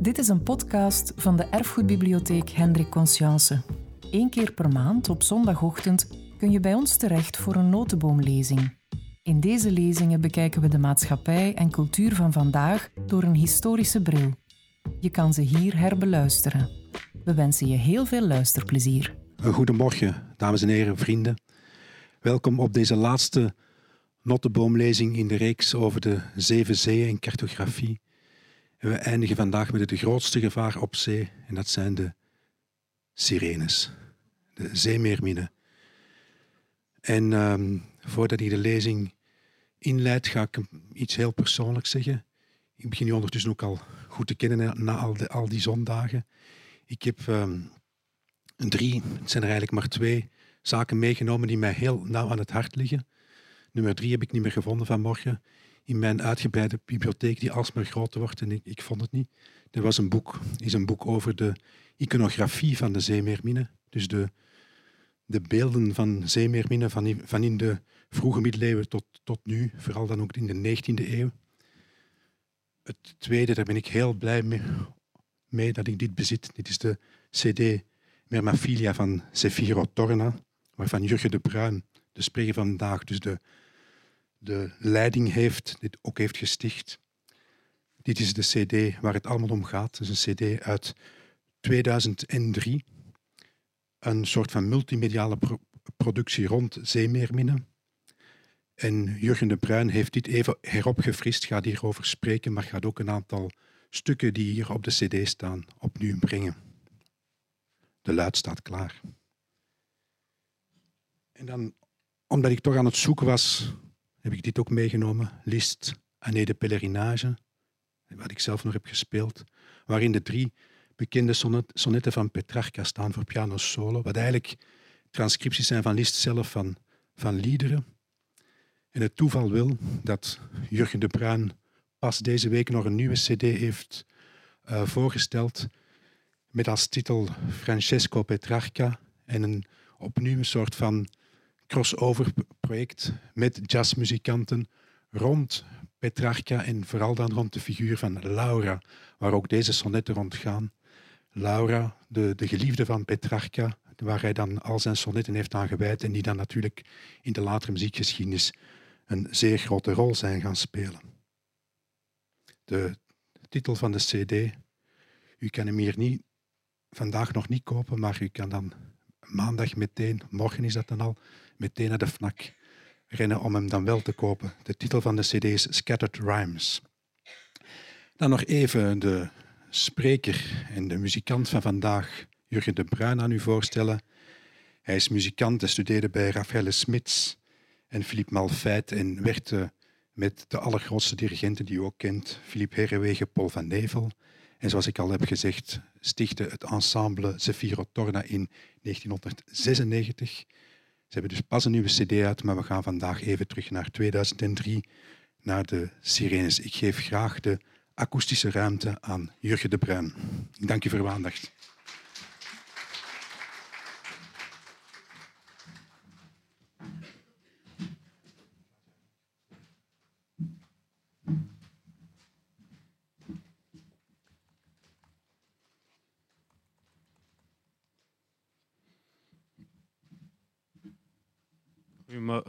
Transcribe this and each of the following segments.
Dit is een podcast van de Erfgoedbibliotheek Hendrik Conscience. Eén keer per maand op zondagochtend kun je bij ons terecht voor een notenboomlezing. In deze lezingen bekijken we de maatschappij en cultuur van vandaag door een historische bril. Je kan ze hier herbeluisteren. We wensen je heel veel luisterplezier. Goedemorgen, dames en heren, vrienden. Welkom op deze laatste notenboomlezing in de reeks over de zeven zeeën en cartografie. En we eindigen vandaag met het grootste gevaar op zee, en dat zijn de sirenes, de zeemeerminnen. En ehm, voordat ik de lezing inleid, ga ik iets heel persoonlijks zeggen. Ik begin je ondertussen ook al goed te kennen na al, al die zondagen. Ik heb um, drie, het zijn er eigenlijk maar twee, zaken meegenomen die mij heel nauw aan het hart liggen. Nummer drie heb ik niet meer gevonden vanmorgen in mijn uitgebreide bibliotheek die alsmaar groter wordt en ik, ik vond het niet. Er was een boek, is een boek over de iconografie van de zeemeerminnen. Dus de, de beelden van zeemeerminnen van, van in de vroege middeleeuwen tot, tot nu, vooral dan ook in de 19e eeuw. Het tweede, daar ben ik heel blij mee, mee dat ik dit bezit. Dit is de CD Mermaphilia van Sefiro Torna, waarvan Jurgen de Bruin, de spreker van vandaag, dus de de leiding heeft, dit ook heeft gesticht. Dit is de CD waar het allemaal om gaat. Het is een CD uit 2003. Een soort van multimediale productie rond zeemeerminnen. En Jurgen de Bruin heeft dit even heropgefrist, gaat hierover spreken, maar gaat ook een aantal stukken die hier op de CD staan opnieuw brengen. De luid staat klaar. En dan, omdat ik toch aan het zoeken was heb ik dit ook meegenomen. List Année de Pèlerinage, wat ik zelf nog heb gespeeld, waarin de drie bekende sonnetten van Petrarca staan voor piano solo, wat eigenlijk transcripties zijn van Liszt zelf van, van liederen. En het toeval wil dat Jurgen de Bruin pas deze week nog een nieuwe cd heeft uh, voorgesteld met als titel Francesco Petrarca en een opnieuw een soort van crossover project met jazzmuzikanten rond Petrarca en vooral dan rond de figuur van Laura, waar ook deze sonnetten rond gaan. Laura, de, de geliefde van Petrarca, waar hij dan al zijn sonnetten heeft aan gewijd en die dan natuurlijk in de latere muziekgeschiedenis een zeer grote rol zijn gaan spelen. De titel van de CD, u kan hem hier niet, vandaag nog niet kopen, maar u kan dan maandag meteen, morgen is dat dan al, meteen naar de FNAC rennen om hem dan wel te kopen. De titel van de cd is Scattered Rhymes. Dan nog even de spreker en de muzikant van vandaag, Jurgen de Bruin, aan u voorstellen. Hij is muzikant en studeerde bij Raphaël Smits en Philippe Malfeit en werkte met de allergrootste dirigenten die u ook kent, Philippe Herrewege, Paul van Nevel. En zoals ik al heb gezegd, stichtte het ensemble Zefiro Torna in 1996 ze hebben dus pas een nieuwe CD uit, maar we gaan vandaag even terug naar 2003, naar de Sirenes. Ik geef graag de akoestische ruimte aan Jurgen de Bruin. Dank je voor uw aandacht.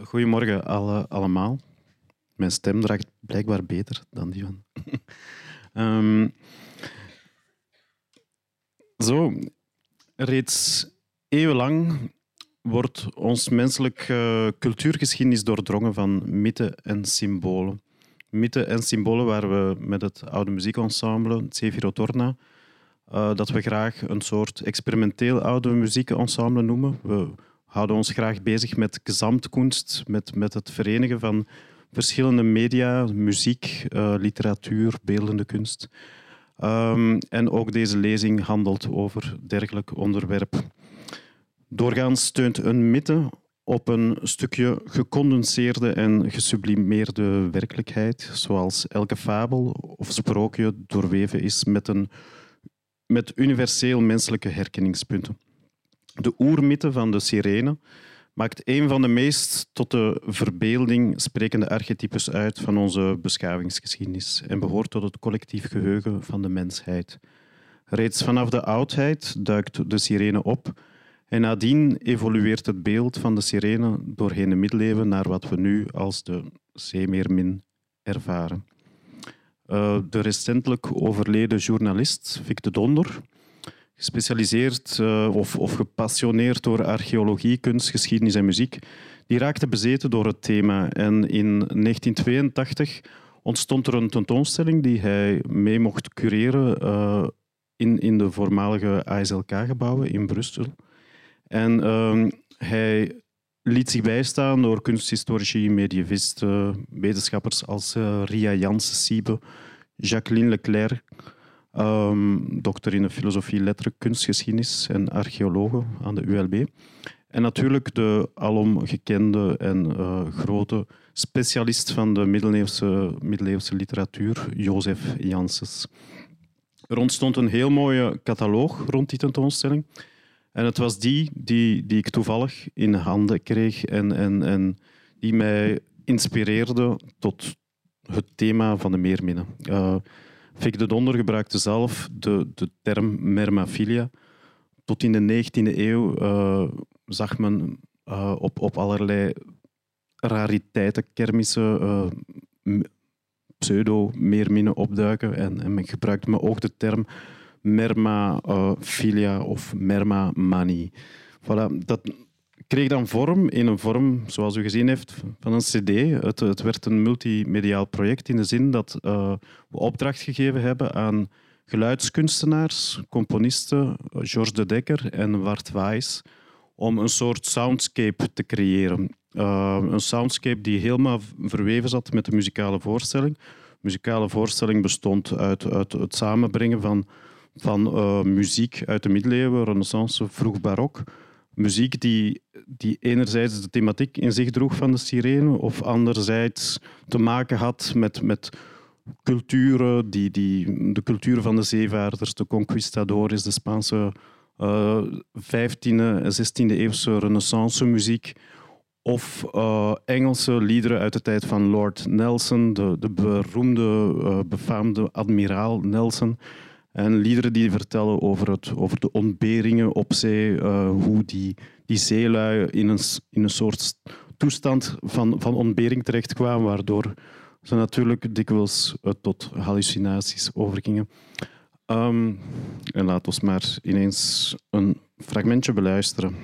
Goedemorgen alle, allemaal. Mijn stem draagt blijkbaar beter dan die van. um, zo, reeds eeuwenlang wordt ons menselijk uh, cultuurgeschiedenis doordrongen van mythen en symbolen. Mythen en symbolen waar we met het oude muziekensemble, Zefiro Torna, uh, dat we graag een soort experimenteel oude muziekensemble noemen. We houden ons graag bezig met gezamtkunst, met, met het verenigen van verschillende media, muziek, uh, literatuur, beeldende kunst. Um, en ook deze lezing handelt over dergelijk onderwerp. Doorgaans steunt een mythe op een stukje gecondenseerde en gesublimeerde werkelijkheid, zoals elke fabel of sprookje doorweven is met, een, met universeel menselijke herkenningspunten. De oermythe van de sirene maakt een van de meest tot de verbeelding sprekende archetypes uit van onze beschavingsgeschiedenis en behoort tot het collectief geheugen van de mensheid. Reeds vanaf de oudheid duikt de sirene op en nadien evolueert het beeld van de sirene doorheen de middeleeuwen naar wat we nu als de zeemeermin ervaren. Uh, de recentelijk overleden journalist Vic de Donder, gespecialiseerd uh, of, of gepassioneerd door archeologie, kunst, geschiedenis en muziek, die raakte bezeten door het thema. En in 1982 ontstond er een tentoonstelling die hij mee mocht cureren uh, in, in de voormalige ASLK-gebouwen in Brussel. En uh, hij liet zich bijstaan door kunsthistorici, medievisten, wetenschappers als uh, Ria Janssen-Siebe, Jacqueline Leclerc, um, dokter in de filosofie, letteren, kunstgeschiedenis en archeologe aan de ULB. En natuurlijk de alom gekende en uh, grote specialist van de middeleeuwse, middeleeuwse literatuur, Jozef Janssens. Er ontstond een heel mooie cataloog rond die tentoonstelling. En het was die die, die ik toevallig in handen kreeg en, en, en die mij inspireerde tot het thema van de meerminnen. Uh, Fik de Donder gebruikte zelf de, de term mermaphilia. Tot in de 19e eeuw uh, zag men uh, op, op allerlei rariteiten, kermissen, uh, pseudo-meerminnen opduiken. En, en men gebruikte me ook de term mermaphilia of mermamanie. Voilà, dat kreeg dan vorm in een vorm, zoals u gezien heeft, van een cd. Het, werd een multimediaal project in de zin dat uh, we opdracht gegeven hebben aan geluidskunstenaars, componisten, Georges de Dekker en Wart Wijs, om een soort soundscape te creëren. Uh, een soundscape die helemaal verweven zat met de muzikale voorstelling. De muzikale voorstelling bestond uit, uit het samenbrengen van, van uh, muziek uit de middeleeuwen, renaissance, vroeg barok. Muziek die, die enerzijds de thematiek in zich droeg van de sirene, of anderzijds te maken had met, met culturen, die, die, de cultuur van de zeevaarders, de conquistadores, de Spaanse uh, 15e en 16e eeuwse renaissance muziek. Of uh, Engelse liederen uit de tijd van Lord Nelson, de, de beroemde, uh, befaamde admiraal Nelson. En liederen die vertellen over, het, over de ontberingen op zee, uh, hoe die, die zeelui in een, in een soort toestand van, van ontbering terechtkwamen, waardoor ze natuurlijk dikwijls uh, tot hallucinaties overgingen. Um, en laat ons maar ineens een fragmentje beluisteren.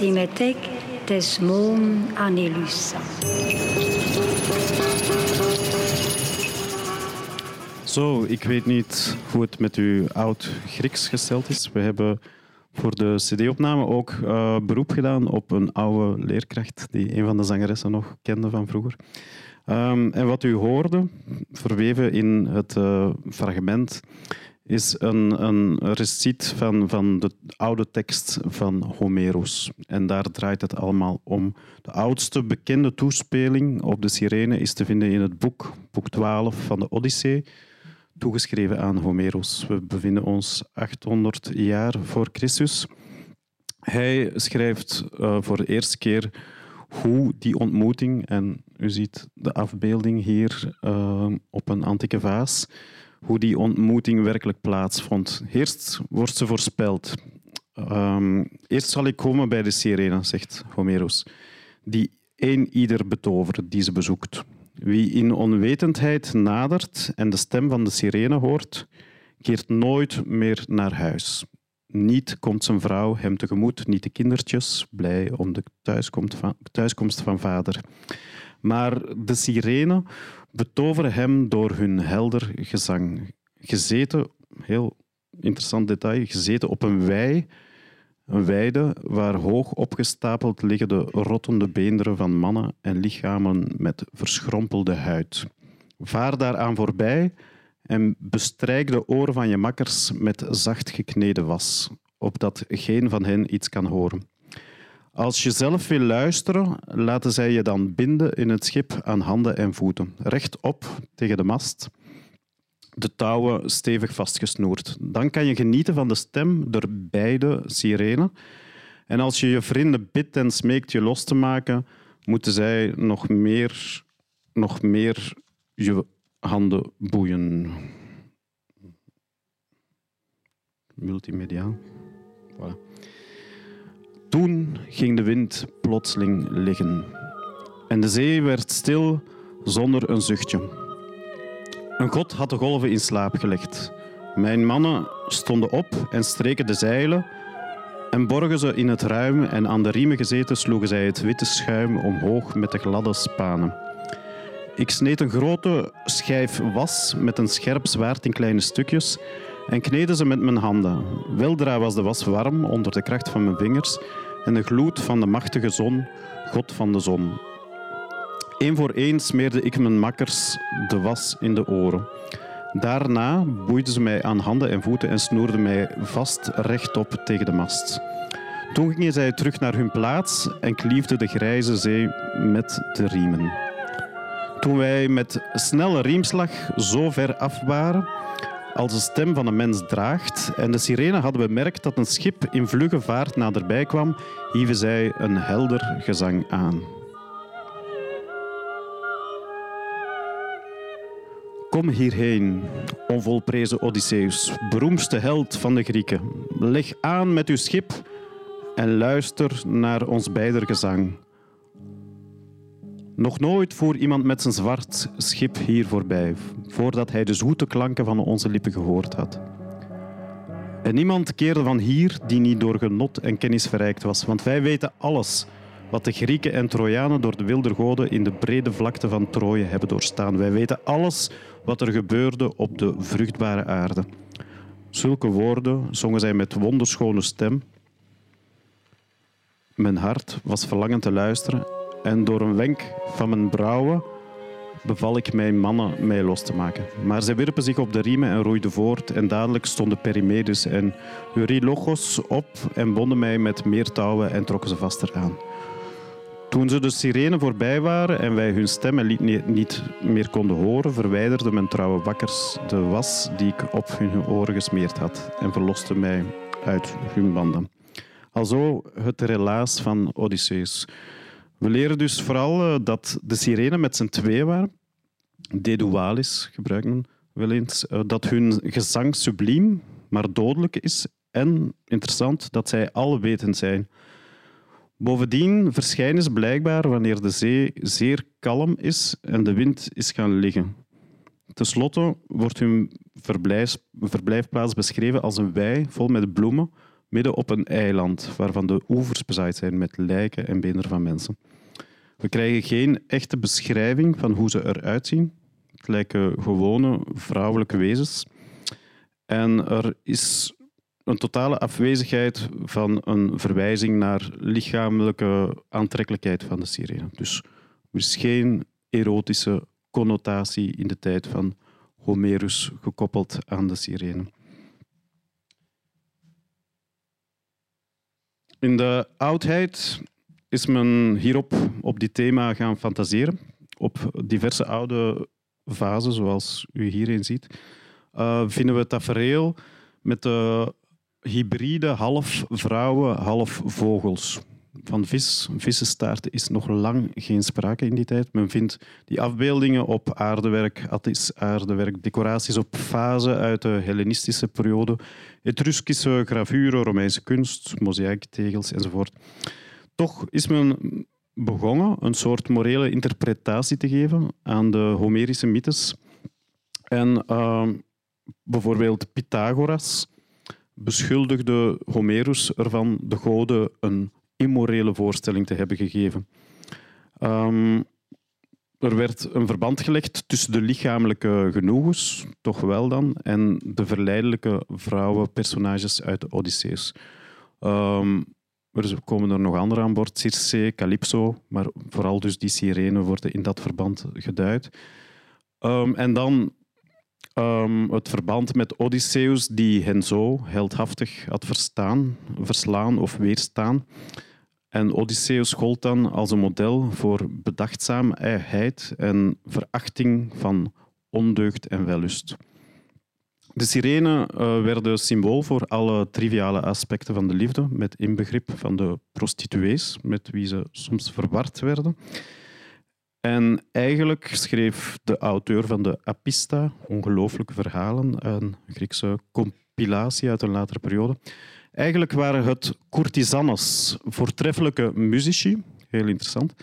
Sinalei psimetek tes mom anelusa. Zo, ik weet niet hoe het met uw oud-Grieks gesteld is. We hebben voor de CD-opname ook uh, beroep gedaan op een oude leerkracht die een van de zangeressen nog kende van vroeger. Um, en wat u hoorde, verweven in het uh, fragment, is een, een recit van, van de oude tekst van Homerus. En daar draait het allemaal om. De oudste bekende toespeling op de sirene is te vinden in het boek, boek 12 van de Odyssee, toegeschreven aan Homerus. We bevinden ons 800 jaar voor Christus. Hij schrijft uh, voor de eerste keer hoe die ontmoeting, en u ziet de afbeelding hier uh, op een antieke vaas, hoe die ontmoeting werkelijk plaatsvond. Eerst wordt ze voorspeld. Um, eerst zal ik komen bij de sirene, zegt Homerus, die een ieder betoveren die ze bezoekt. Wie in onwetendheid nadert en de stem van de sirene hoort, keert nooit meer naar huis. Niet komt zijn vrouw hem tegemoet, niet de kindertjes, blij om de thuiskomst van, thuiskomst van vader. Maar de sirene betoveren hem door hun helder gezang. Gezeten, heel interessant detail, gezeten op een wei, een weide waar hoog opgestapeld liggen de rottende beenderen van mannen en lichamen met verschrompelde huid. Vaar daaraan voorbij en bestrijk de oren van je makkers met zacht gekneden was, opdat geen van hen iets kan horen. Als je zelf wil luisteren, laten zij je dan binden in het schip aan handen en voeten, rechtop tegen de mast, de touwen stevig vastgesnoerd. Dan kan je genieten van de stem door beide sirenen. En als je je vrienden bidt en smeekt je los te maken, moeten zij nog meer, nog meer je handen boeien. Multimediaal. Voilà. Toen ging de wind plotseling liggen en de zee werd stil zonder een zuchtje. Een god had de golven in slaap gelegd. Mijn mannen stonden op en streken de zeilen en borgen ze in het ruim en aan de riemen gezeten sloegen zij het witte schuim omhoog met de gladde spanen. Ik sneed een grote schijf was met een scherp zwaard in kleine stukjes en kneden ze met mijn handen. Weldra was de was warm onder de kracht van mijn vingers en de gloed van de machtige zon, God van de zon. Eén voor één smeerde ik mijn makkers de was in de oren. Daarna boeiden ze mij aan handen en voeten en snoerden mij vast rechtop tegen de mast. Toen gingen zij terug naar hun plaats en kliefden de grijze zee met de riemen. Toen wij met snelle riemslag zo ver af waren als de stem van een mens draagt en de sirene hadden bemerkt dat een schip in vlugge vaart naderbij kwam, hieven zij een helder gezang aan. Kom hierheen, onvolprezen Odysseus, beroemdste held van de Grieken. Leg aan met uw schip en luister naar ons beider gezang. Nog nooit voer iemand met zijn zwart schip hier voorbij, voordat hij de zoete klanken van onze lippen gehoord had. En niemand keerde van hier die niet door genot en kennis verrijkt was, want wij weten alles wat de Grieken en Trojanen door de wilde goden in de brede vlakte van Troje hebben doorstaan. Wij weten alles wat er gebeurde op de vruchtbare aarde. Zulke woorden zongen zij met wonderschone stem. Mijn hart was verlangend te luisteren en door een wenk van mijn brouwen beval ik mijn mannen mij los te maken. Maar zij wierpen zich op de riemen en roeiden voort en dadelijk stonden Perimedes en Eurylochos op en bonden mij met meer touwen en trokken ze vaster aan. Toen ze de sirene voorbij waren en wij hun stemmen niet meer konden horen, verwijderde mijn trouwe bakkers de was die ik op hun oren gesmeerd had en verloste mij uit hun banden. Alzo het relaas van Odysseus. We leren dus vooral eh, dat de sirene met z'n twee waren. Dedualis gebruikt men wel eens. Eh, dat hun gezang subliem, maar dodelijk is. En interessant dat zij alwetend zijn. Bovendien verschijnen ze blijkbaar wanneer de zee zeer kalm is en de wind is gaan liggen. Ten slotte wordt hun verblijfplaats beschreven als een wei vol met bloemen, midden op een eiland waarvan de oevers bezaaid zijn met lijken en beenderen van mensen. We krijgen geen echte beschrijving van hoe ze eruit zien. Het lijken gewone vrouwelijke wezens. En er is een totale afwezigheid van een verwijzing naar lichamelijke aantrekkelijkheid van de sirene. Dus er is geen erotische connotatie in de tijd van Homerus gekoppeld aan de sirene. In de oudheid is men hierop op dit thema gaan fantaseren. Op diverse oude vazen, zoals u hierin ziet, uh, vinden we tafereel met de hybride half vrouwen, half vogels. Van vis, vissenstaarten is nog lang geen sprake in die tijd. Men vindt die afbeeldingen op aardewerk, attis aardewerk, decoraties op vazen uit de Hellenistische periode, Etruskische gravuren, Romeinse kunst, mozaïektegels enzovoort. Toch is men begonnen een soort morele interpretatie te geven aan de Homerische mythes. En uh, bijvoorbeeld Pythagoras beschuldigde Homerus ervan de goden een immorele voorstelling te hebben gegeven. Um, er werd een verband gelegd tussen de lichamelijke genoegens, toch wel dan, en de verleidelijke vrouwenpersonages uit de Odysseus. Um, er komen er nog andere aan boord, Circe, Calypso, maar vooral dus die sirenen worden in dat verband geduid. Um, en dan um, het verband met Odysseus, die hen zo heldhaftig had verstaan, verslaan of weerstaan. En Odysseus gold dan als een model voor bedachtzaamheid en verachting van ondeugd en wellust. De sirenen uh, werden symbool voor alle triviale aspecten van de liefde, met inbegrip van de prostituees, met wie ze soms verward werden. En eigenlijk schreef de auteur van de Apista, ongelooflijke verhalen, een Griekse compilatie uit een latere periode. Eigenlijk waren het courtisanes, voortreffelijke muzici, heel interessant,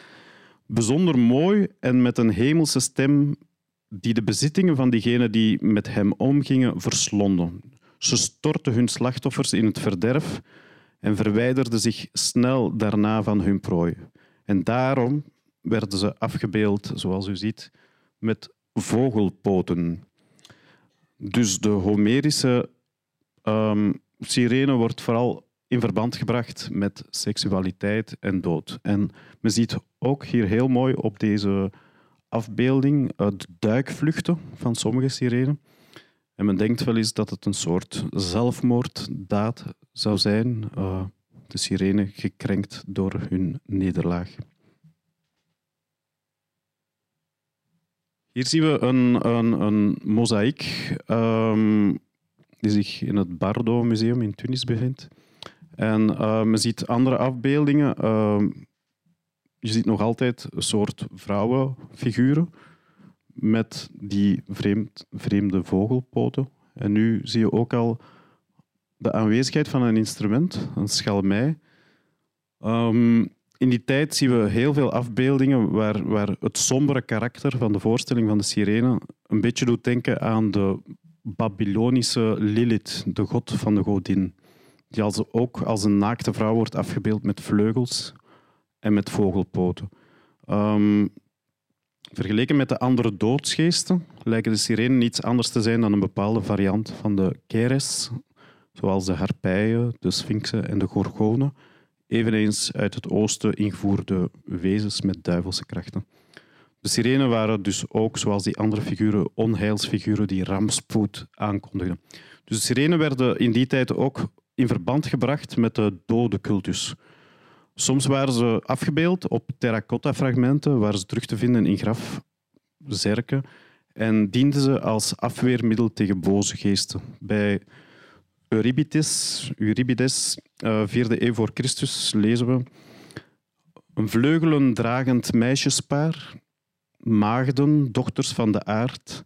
bijzonder mooi en met een hemelse stem die de bezittingen van diegenen die met hem omgingen verslonden. Ze stortten hun slachtoffers in het verderf en verwijderden zich snel daarna van hun prooi. En daarom werden ze afgebeeld, zoals u ziet, met vogelpoten. Dus de Homerische um, sirene wordt vooral in verband gebracht met seksualiteit en dood. En men ziet ook hier heel mooi op deze afbeelding uit duikvluchten van sommige sirenen. En men denkt wel eens dat het een soort zelfmoorddaad zou zijn, uh, de sirene gekrenkt door hun nederlaag. Hier zien we een, een, een mozaïek um, die zich in het Bardo Museum in Tunis bevindt. En uh, men ziet andere afbeeldingen. Uh, je ziet nog altijd een soort vrouwenfiguren met die vreemd, vreemde vogelpoten. En nu zie je ook al de aanwezigheid van een instrument, een schalmei. Um, in die tijd zien we heel veel afbeeldingen waar, waar het sombere karakter van de voorstelling van de sirene een beetje doet denken aan de Babylonische Lilith, de god van de godin. Die ook als een naakte vrouw wordt afgebeeld met vleugels en met vogelpoten. Um, vergeleken met de andere doodsgeesten lijken de sirenen niets anders te zijn dan een bepaalde variant van de keres, zoals de harpijen, de sphinxen en de gorgonen eveneens uit het oosten ingevoerde wezens met duivelse krachten. De sirenen waren dus ook, zoals die andere figuren, onheilsfiguren die rampspoed aankondigden. Dus de sirenen werden in die tijd ook in verband gebracht met de dode cultus. Soms waren ze afgebeeld op terracotta-fragmenten, waar ze terug te vinden in grafzerken, en dienden ze als afweermiddel tegen boze geesten. Bij Euripides, Euripides, uh, vierde eeuw voor Christus, lezen we een vleugelen dragend meisjespaar, maagden, dochters van de aard,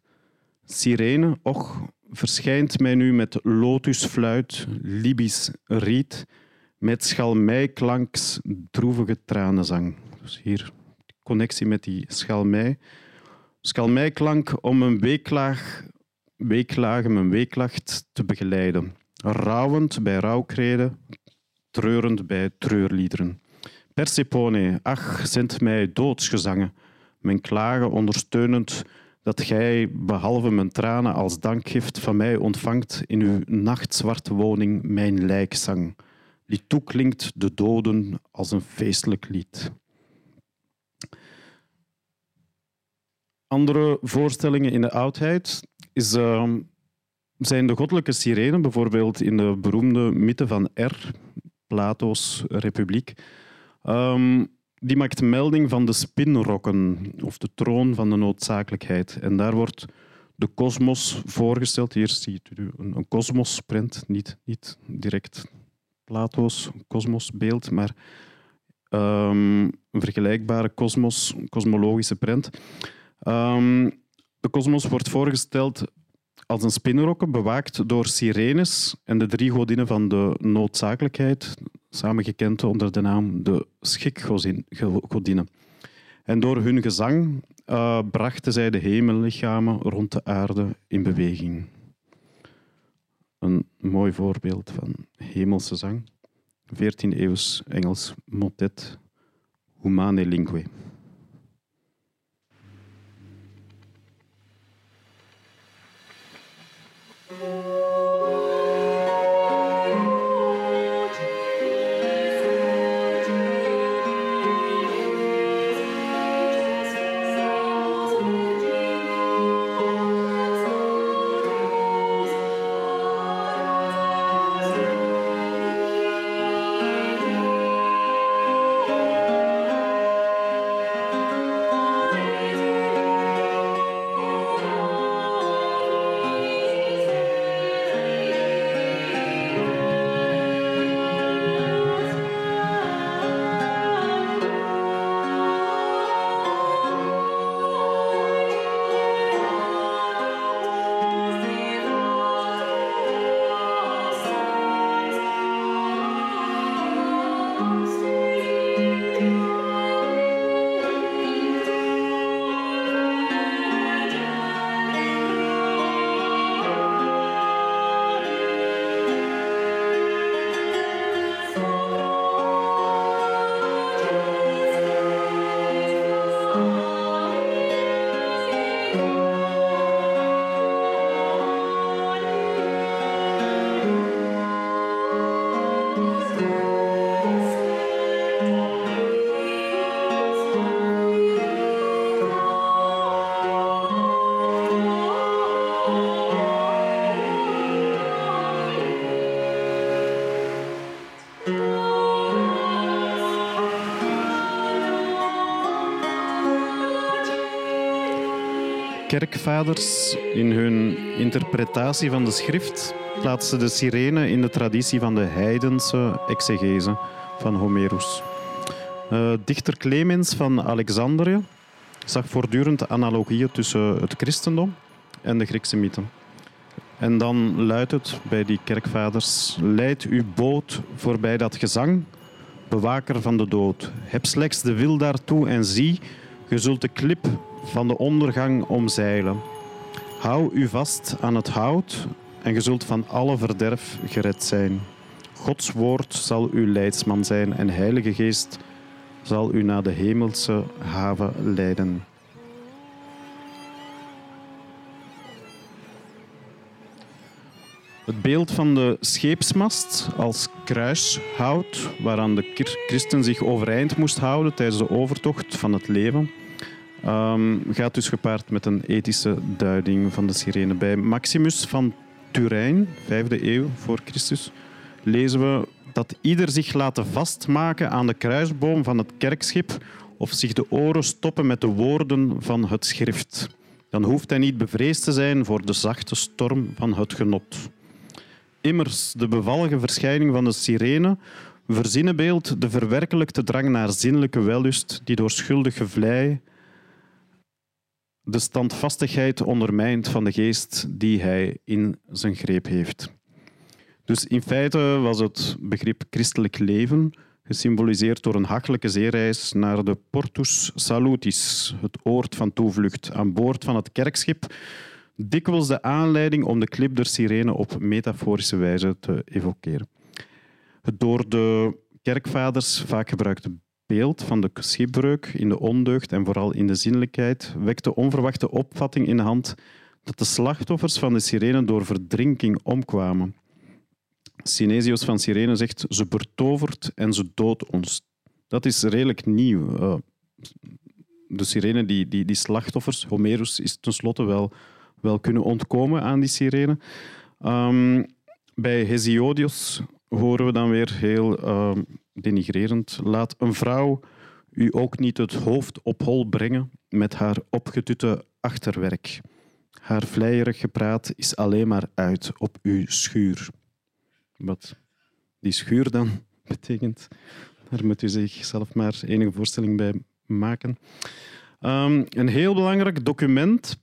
sirene, och, verschijnt mij nu met lotusfluit, Libisch riet, met schalmeiklanks droevige tranenzang. Dus hier connectie met die schalmei. Schalmeiklank om een weeklaag, weeklagen, een weeklacht te begeleiden rouwend bij rouwkreden, treurend bij treurliederen. Persepone, ach, zend mij doodsgezangen, mijn klagen ondersteunend, dat gij, behalve mijn tranen als dankgift, van mij ontvangt in uw nachtzwarte woning mijn lijkzang, die toeklinkt de doden als een feestelijk lied. Andere voorstellingen in de oudheid is, uh, zijn de goddelijke sirenen, bijvoorbeeld in de beroemde mythe van R, Plato's Republiek. Um, die maakt melding van de spinrokken, of de troon van de noodzakelijkheid. En daar wordt de kosmos voorgesteld. Hier ziet u een kosmosprint, niet, niet direct Plato's kosmosbeeld, maar um, een vergelijkbare kosmos, kosmologische print. Um, de kosmos wordt voorgesteld als een spinrokken, bewaakt door sirenes en de drie godinnen van de noodzakelijkheid, samengekend onder de naam de schikgodinnen. En door hun gezang uh, brachten zij de hemellichamen rond de aarde in beweging. Een mooi voorbeeld van hemelse zang. 14e eeuws Engels motet Humane Lingue. Kerkvaders in hun interpretatie van de schrift plaatsen de sirene in de traditie van de heidense exegese van Homerus. Uh, dichter Clemens van Alexandrië zag voortdurend analogieën tussen het christendom en de Griekse mythen. En dan luidt het bij die kerkvaders: Leid uw boot voorbij dat gezang, bewaker van de dood. Heb slechts de wil daartoe en zie, je zult de klip van de ondergang omzeilen. Hou u vast aan het hout en je zult van alle verderf gered zijn. Gods woord zal uw leidsman zijn en Heilige Geest zal u naar de hemelse haven leiden. Het beeld van de scheepsmast als kruishout, waaraan de christen zich overeind moest houden tijdens de overtocht van het leven, Um, gaat dus gepaard met een ethische duiding van de sirene. Bij Maximus van Turijn, 5e eeuw voor Christus, lezen we dat ieder zich laten vastmaken aan de kruisboom van het kerkschip of zich de oren stoppen met de woorden van het schrift. Dan hoeft hij niet bevreesd te zijn voor de zachte storm van het genot. Immers, de bevallige verschijning van de sirene verzinnenbeeld de verwerkelijkte drang naar zinnelijke wellust die door schuldig gevlei de standvastigheid ondermijnt van de geest die hij in zijn greep heeft. Dus in feite was het begrip christelijk leven gesymboliseerd door een hachelijke zeereis naar de Portus Salutis, het oord van toevlucht, aan boord van het kerkschip, dikwijls de aanleiding om de klip der sirene op metaforische wijze te evokeren. Het door de kerkvaders vaak gebruikte beeld van de schipbreuk in de ondeugd en vooral in de zinnelijkheid wekte onverwachte opvatting in de hand dat de slachtoffers van de sirene door verdrinking omkwamen. Synesius van Cyrene zegt, ze betovert en ze doodt ons. Dat is redelijk nieuw. Uh, de sirene, die, die, die slachtoffers, Homerus is tenslotte wel, wel kunnen ontkomen aan die sirene. Um, bij Hesiodius horen we dan weer heel uh, denigrerend. Laat een vrouw u ook niet het hoofd op hol brengen met haar opgetutte achterwerk. Haar vleierig gepraat is alleen maar uit op uw schuur. Wat die schuur dan betekent, daar moet u zichzelf maar enige voorstelling bij maken. Um, een heel belangrijk document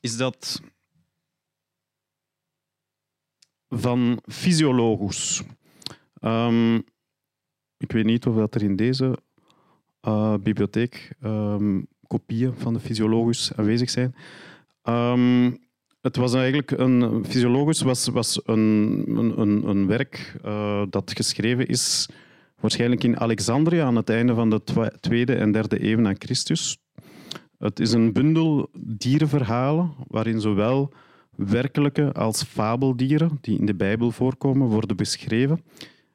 is dat van Physiologus. Um, ik weet niet of er in deze uh, bibliotheek um, kopieën van de Physiologus aanwezig zijn. Um, het was eigenlijk een Physiologus was, was een, een, een werk uh, dat geschreven is waarschijnlijk in Alexandria aan het einde van de tweede en derde eeuw na Christus. Het is een bundel dierenverhalen waarin zowel werkelijke als fabeldieren die in de Bijbel voorkomen worden beschreven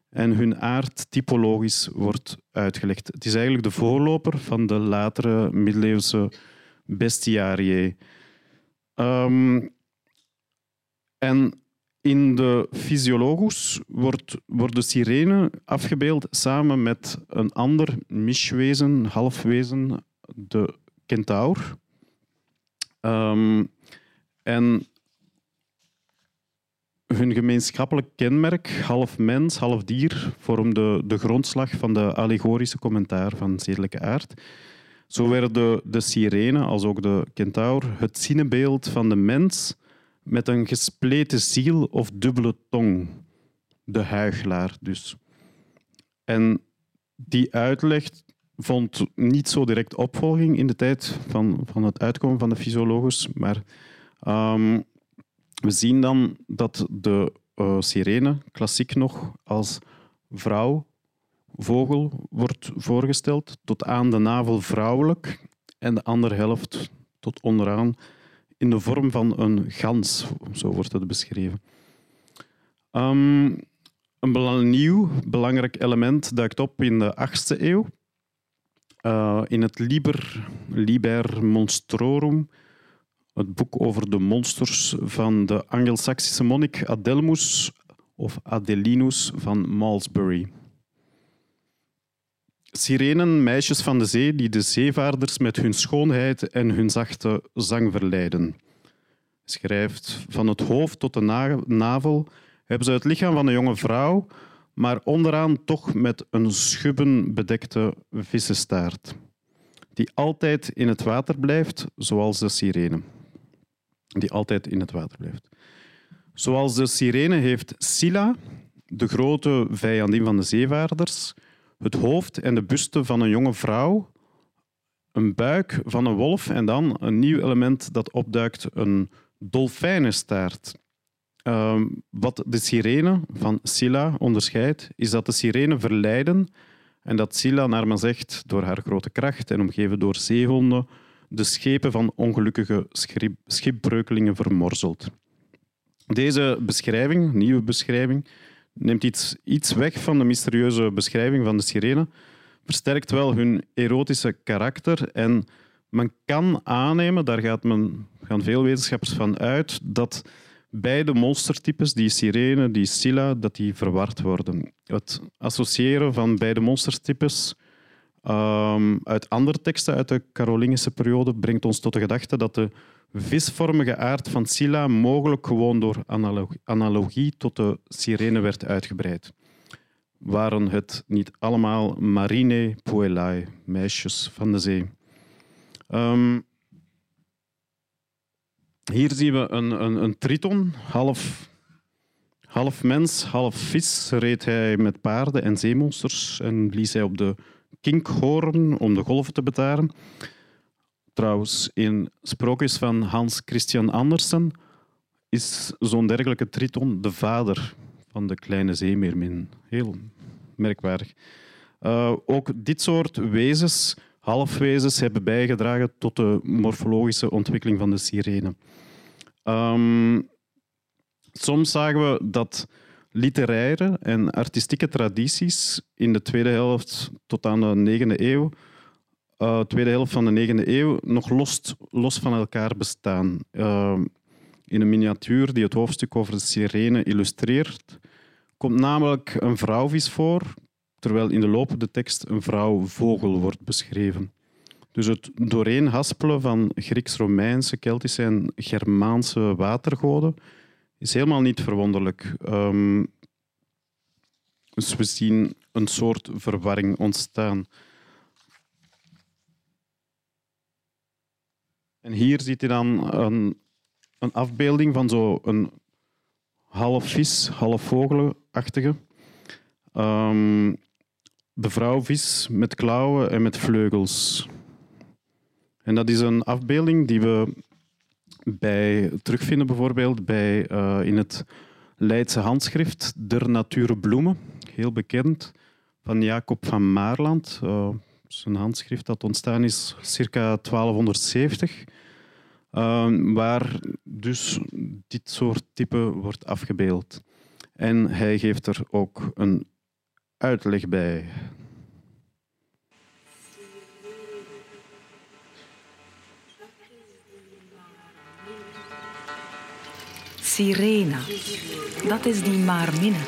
en hun aard typologisch wordt uitgelegd. Het is eigenlijk de voorloper van de latere middeleeuwse bestiariae. Um, en in de Physiologus wordt, wordt de sirene afgebeeld samen met een ander miswezen, halfwezen, de kentaur. Um, en hun gemeenschappelijk kenmerk, half mens, half dier, vormde de grondslag van de allegorische commentaar van zedelijke aard. Zo werden de, sirene, als ook de kentaur, het zinnebeeld van de mens met een gespleten ziel of dubbele tong. De huigelaar dus. En die uitleg vond niet zo direct opvolging in de tijd van, van het uitkomen van de fysiologus, maar um, we zien dan dat de uh, sirene, klassiek nog, als vrouw, vogel wordt voorgesteld, tot aan de navel vrouwelijk en de andere helft tot onderaan in de vorm van een gans, zo wordt het beschreven. Um, een nieuw belangrijk element duikt op in de 8e eeuw. Uh, in het Liber, Liber Monstrorum het boek over de monsters van de Angelsaksische monnik Adelmus of Adelinus van Malmesbury. Sirenen, meisjes van de zee, die de zeevaarders met hun schoonheid en hun zachte zang verleiden. Schrijft, van het hoofd tot de navel hebben ze het lichaam van een jonge vrouw, maar onderaan toch met een schubben bedekte vissenstaart, die altijd in het water blijft, zoals de sirene die altijd in het water blijft. Zoals de sirene heeft Scylla, de grote vijandin van de zeevaarders, het hoofd en de buste van een jonge vrouw, een buik van een wolf en dan een nieuw element dat opduikt, een dolfijnenstaart. Uh, wat de sirene van Scylla onderscheidt, is dat de sirene verleiden en dat Scylla, naar men zegt, door haar grote kracht en omgeven door zeehonden, de schepen van ongelukkige schipbreukelingen vermorzeld. Deze beschrijving, nieuwe beschrijving, neemt iets, iets weg van de mysterieuze beschrijving van de sirene, versterkt wel hun erotische karakter en men kan aannemen, daar gaat men, gaan veel wetenschappers van uit, dat beide monstertypes, die sirene, die scylla, dat die verward worden. Het associëren van beide monstertypes Um, uit andere teksten uit de Carolingische periode brengt ons tot de gedachte dat de visvormige aard van Scylla mogelijk gewoon door analogie tot de sirene werd uitgebreid. Waren het niet allemaal marine puellae, meisjes van de zee? Um, hier zien we een, een, een triton, half, half mens, half vis. Reed hij met paarden en zeemonsters en blies hij op de kinkhoorn om de golven te betaren. Trouwens, in sprookjes van Hans Christian Andersen is zo'n dergelijke triton de vader van de kleine zeemeermin. Heel merkwaardig. Uh, ook dit soort wezens, halfwezens, hebben bijgedragen tot de morfologische ontwikkeling van de sirene. Um, soms zagen we dat literaire en artistieke tradities in de tweede helft tot aan de negende eeuw, uh, tweede helft van de negende eeuw, nog los, los van elkaar bestaan. Uh, in een miniatuur die het hoofdstuk over de sirene illustreert, komt namelijk een vrouwvis voor, terwijl in de lopende tekst een vrouw-vogel wordt beschreven. Dus het doorheen haspelen van Grieks-Romeinse, Keltische en Germaanse watergoden is helemaal niet verwonderlijk. Um, dus we zien een soort verwarring ontstaan. En hier ziet je dan een, een afbeelding van zo'n half vis, half vogelachtige. Um, de vrouwvis met klauwen en met vleugels. En dat is een afbeelding die we bij terugvinden bijvoorbeeld bij, uh, in het Leidse handschrift Der Nature Bloemen, heel bekend, van Jacob van Maarland. Uh, een handschrift dat ontstaan is circa 1270, uh, eh, waar dus dit soort type wordt afgebeeld. En hij geeft er ook een uitleg bij. Sirena, dat is die maarminne.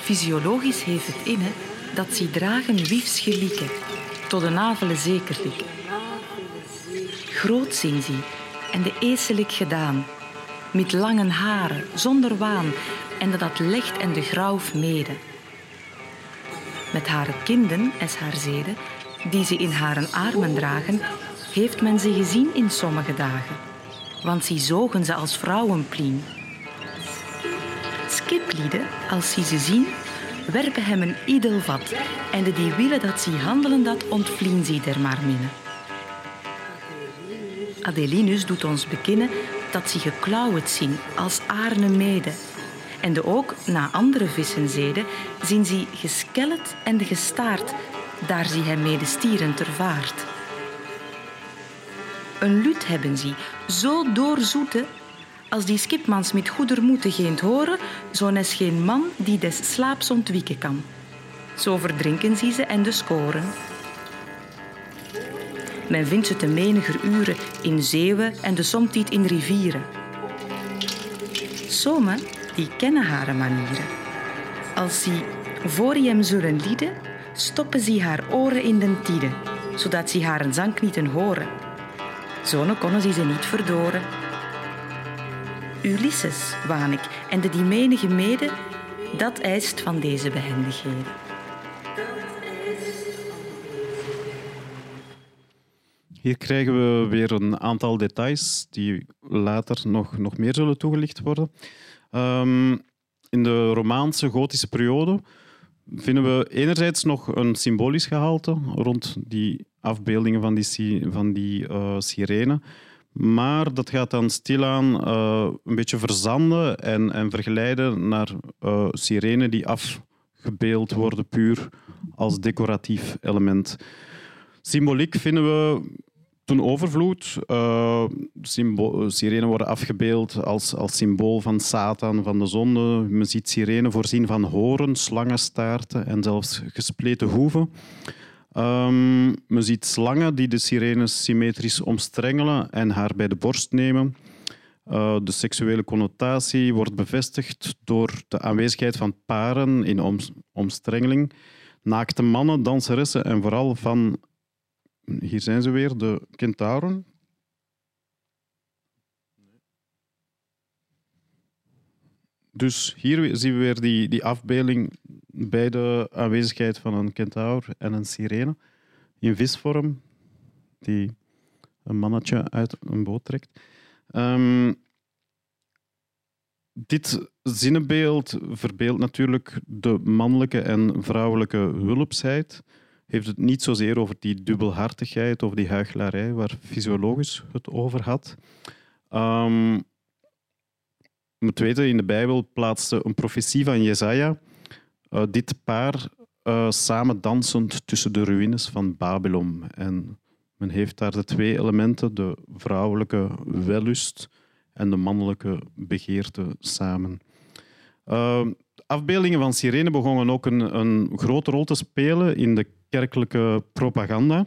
Fysiologisch heeft het inne dat ze dragen wiefs gelieken, tot de navelen zeker lieken. Groot zijn ze en de eeselijk gedaan, met lange haren, zonder waan, en dat licht en de grauw mede. Met haar kinderen en haar zeden, die ze in haar armen dragen, heeft men ze gezien in sommige dagen want ze zogen ze als vrouwenplien. Skiplieden, als ze ze zien, werpen hem een idel vat, en de die willen dat ze handelen dat, ontvlien ze der maar minnen. Adelinus doet ons bekennen dat ze geklauwd zien als aarne mede. En de ook, na andere vissen zeden, zien ze geskellet en gestaard, daar ze hem mede stieren ter vaart. Een lut hebben ze, zo doorzoete, als die skipmans met goedermoete geent horen, zo is geen man die des slaaps ontwieken kan. Zo verdrinken ze ze en de scoren. Men vindt ze te meniger uren in zeeuwen en de somtiet in rivieren. Sommen, die kennen haar manieren. Als ze voor hem zullen lieden, stoppen ze haar oren in den tide, zodat ze haar zang niet horen. Zo konden ze ze niet verdoren. Ulysses, waan ik, en de die menige mede, dat eist van deze behendigheden. Hier krijgen we weer een aantal details die later nog, nog meer zullen toegelicht worden. Um, in de Romaanse gotische periode vinden we enerzijds nog een symbolisch gehalte rond die afbeeldingen van die, van die uh, sirene. Maar dat gaat dan stilaan uh, een beetje verzanden en, en vergeleiden naar uh, sirenen die afgebeeld worden puur als decoratief element. Symboliek vinden we toen overvloed. Uh, sirenen worden afgebeeld als, als symbool van Satan, van de zonde. Men ziet sirenen voorzien van horen, slangenstaarten en zelfs gespleten hoeven. Um, men ziet slangen die de sirenes symmetrisch omstrengelen en haar bij de borst nemen. Uh, de seksuele connotatie wordt bevestigd door de aanwezigheid van paren in om omstrengeling. Naakte mannen, danseressen en vooral van, hier zijn ze weer, de kentauren. Dus hier zien we weer die, die afbeelding bij de aanwezigheid van een kentaur en een sirene in visvorm, die een mannetje uit een boot trekt. Um, dit zinnenbeeld verbeeldt natuurlijk de mannelijke en vrouwelijke hulpsheid. Heeft het niet zozeer over die dubbelhartigheid of die huichelarij waar fysiologisch het over had. Um, moet weten, in de Bijbel plaatste een profetie van Jezaja uh, dit paar uh, samen dansend tussen de ruïnes van Babylon. En men heeft daar de twee elementen, de vrouwelijke wellust en de mannelijke begeerte samen. Uh, afbeeldingen van sirene begonnen ook een, een grote rol te spelen in de kerkelijke propaganda.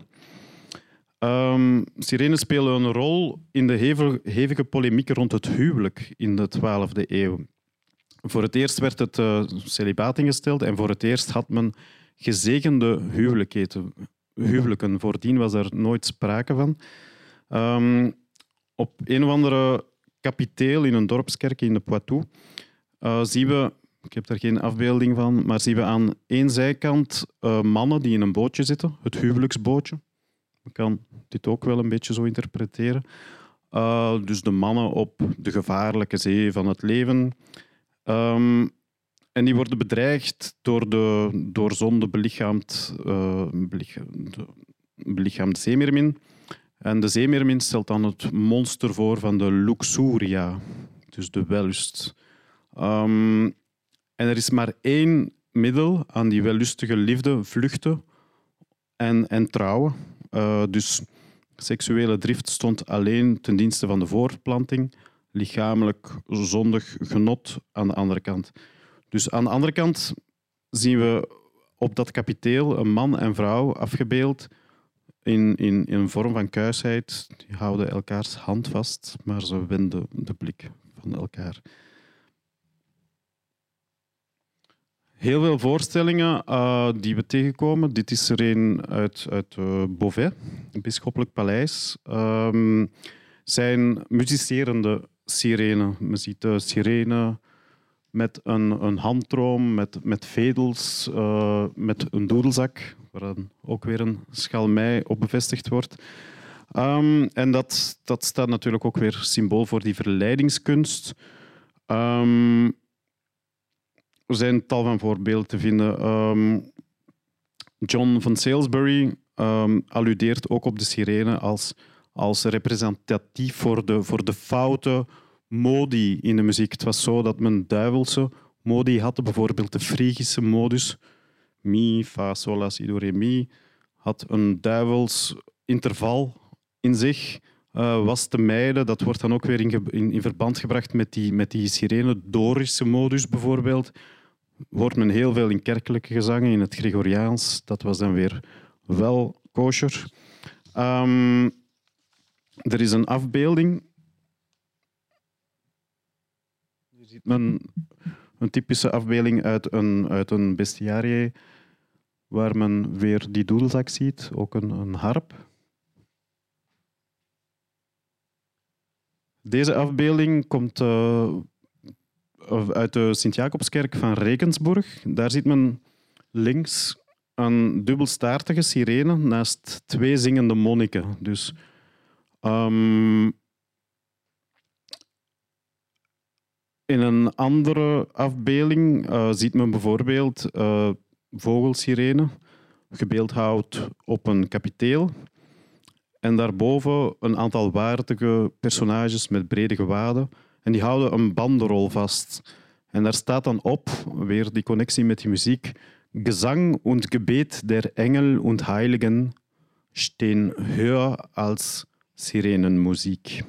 Um, sirenes spelen een rol in de hevige polemiek rond het huwelijk in de 12e eeuw. Voor het eerst werd het uh, celibaat ingesteld en voor het eerst had men gezegende huwelijken. Voordien was er nooit sprake van. Um, op een of andere kapiteel in een dorpskerk in de Poitou uh, zien we, ik heb daar geen afbeelding van, maar zien we aan één zijkant uh, mannen die in een bootje zitten, het huwelijksbootje. Je kan dit ook wel een beetje zo interpreteren. Uh, dus de mannen op de gevaarlijke zee van het leven. Um, en die worden bedreigd door de door zonde belichaamd, uh, belichaamd zeemeermin. En de zeemeermin stelt dan het monster voor van de luxuria, dus de wellust. Um, en er is maar één middel aan die wellustige liefde, vluchten en, en trouwen. Uh, dus seksuele drift stond alleen ten dienste van de voortplanting, lichamelijk zondig genot aan de andere kant. Dus aan de andere kant zien we op dat kapiteel een man en vrouw afgebeeld in, in, in een vorm van kuisheid. Die houden elkaars hand vast, maar ze wenden de blik van elkaar. Heel veel voorstellingen uh, die we tegenkomen. Dit is er een uit, uit uh, Beauvais, een bisschoppelijk paleis. Um, zijn muzicerende sirenen. Je ziet de sirene met een, een met, met vedels, uh, met een doedelzak, waar dan ook weer een schalmei op bevestigd wordt. Um, en dat, dat staat natuurlijk ook weer symbool voor die verleidingskunst. Um, er zijn tal van voorbeelden te vinden. Um, John van Salisbury alludeert ook op de sirene als, als representatief voor de, voor de fouten modi in de muziek. Het was zo dat men duivelse modi had, bijvoorbeeld de Frigische modus. Mi, fa, sol, la, si, do, re, mi. Had een duivels interval in zich. Uh, was te mijden. Dat wordt dan ook weer in, in, in, verband gebracht met die, met die sirene Dorische modus bijvoorbeeld. Hoort men heel veel in kerkelijke gezangen, in het Gregoriaans. Dat was dan weer wel kosher. Um, er is een afbeelding ziet men een typische afbeelding uit een, uit een bestiarie waar men weer die doedelzak ziet, ook een, een harp. Deze afbeelding komt uh, uit de Sint-Jacobskerk van Rekensburg. Daar ziet men links een dubbelstaartige sirene naast twee zingende monniken. Dus um, In een andere afbeelding uh, ziet men bijvoorbeeld uh, vogelsirene, gebeeldhouwd op een kapiteel. En daarboven een aantal waardige personages met brede gewaden. En die houden een bandenrol vast. En daar staat dan op, weer die connectie met die muziek, Gesang und Gebet der Engel und Heiligen stehen höher als Sirenenmusik.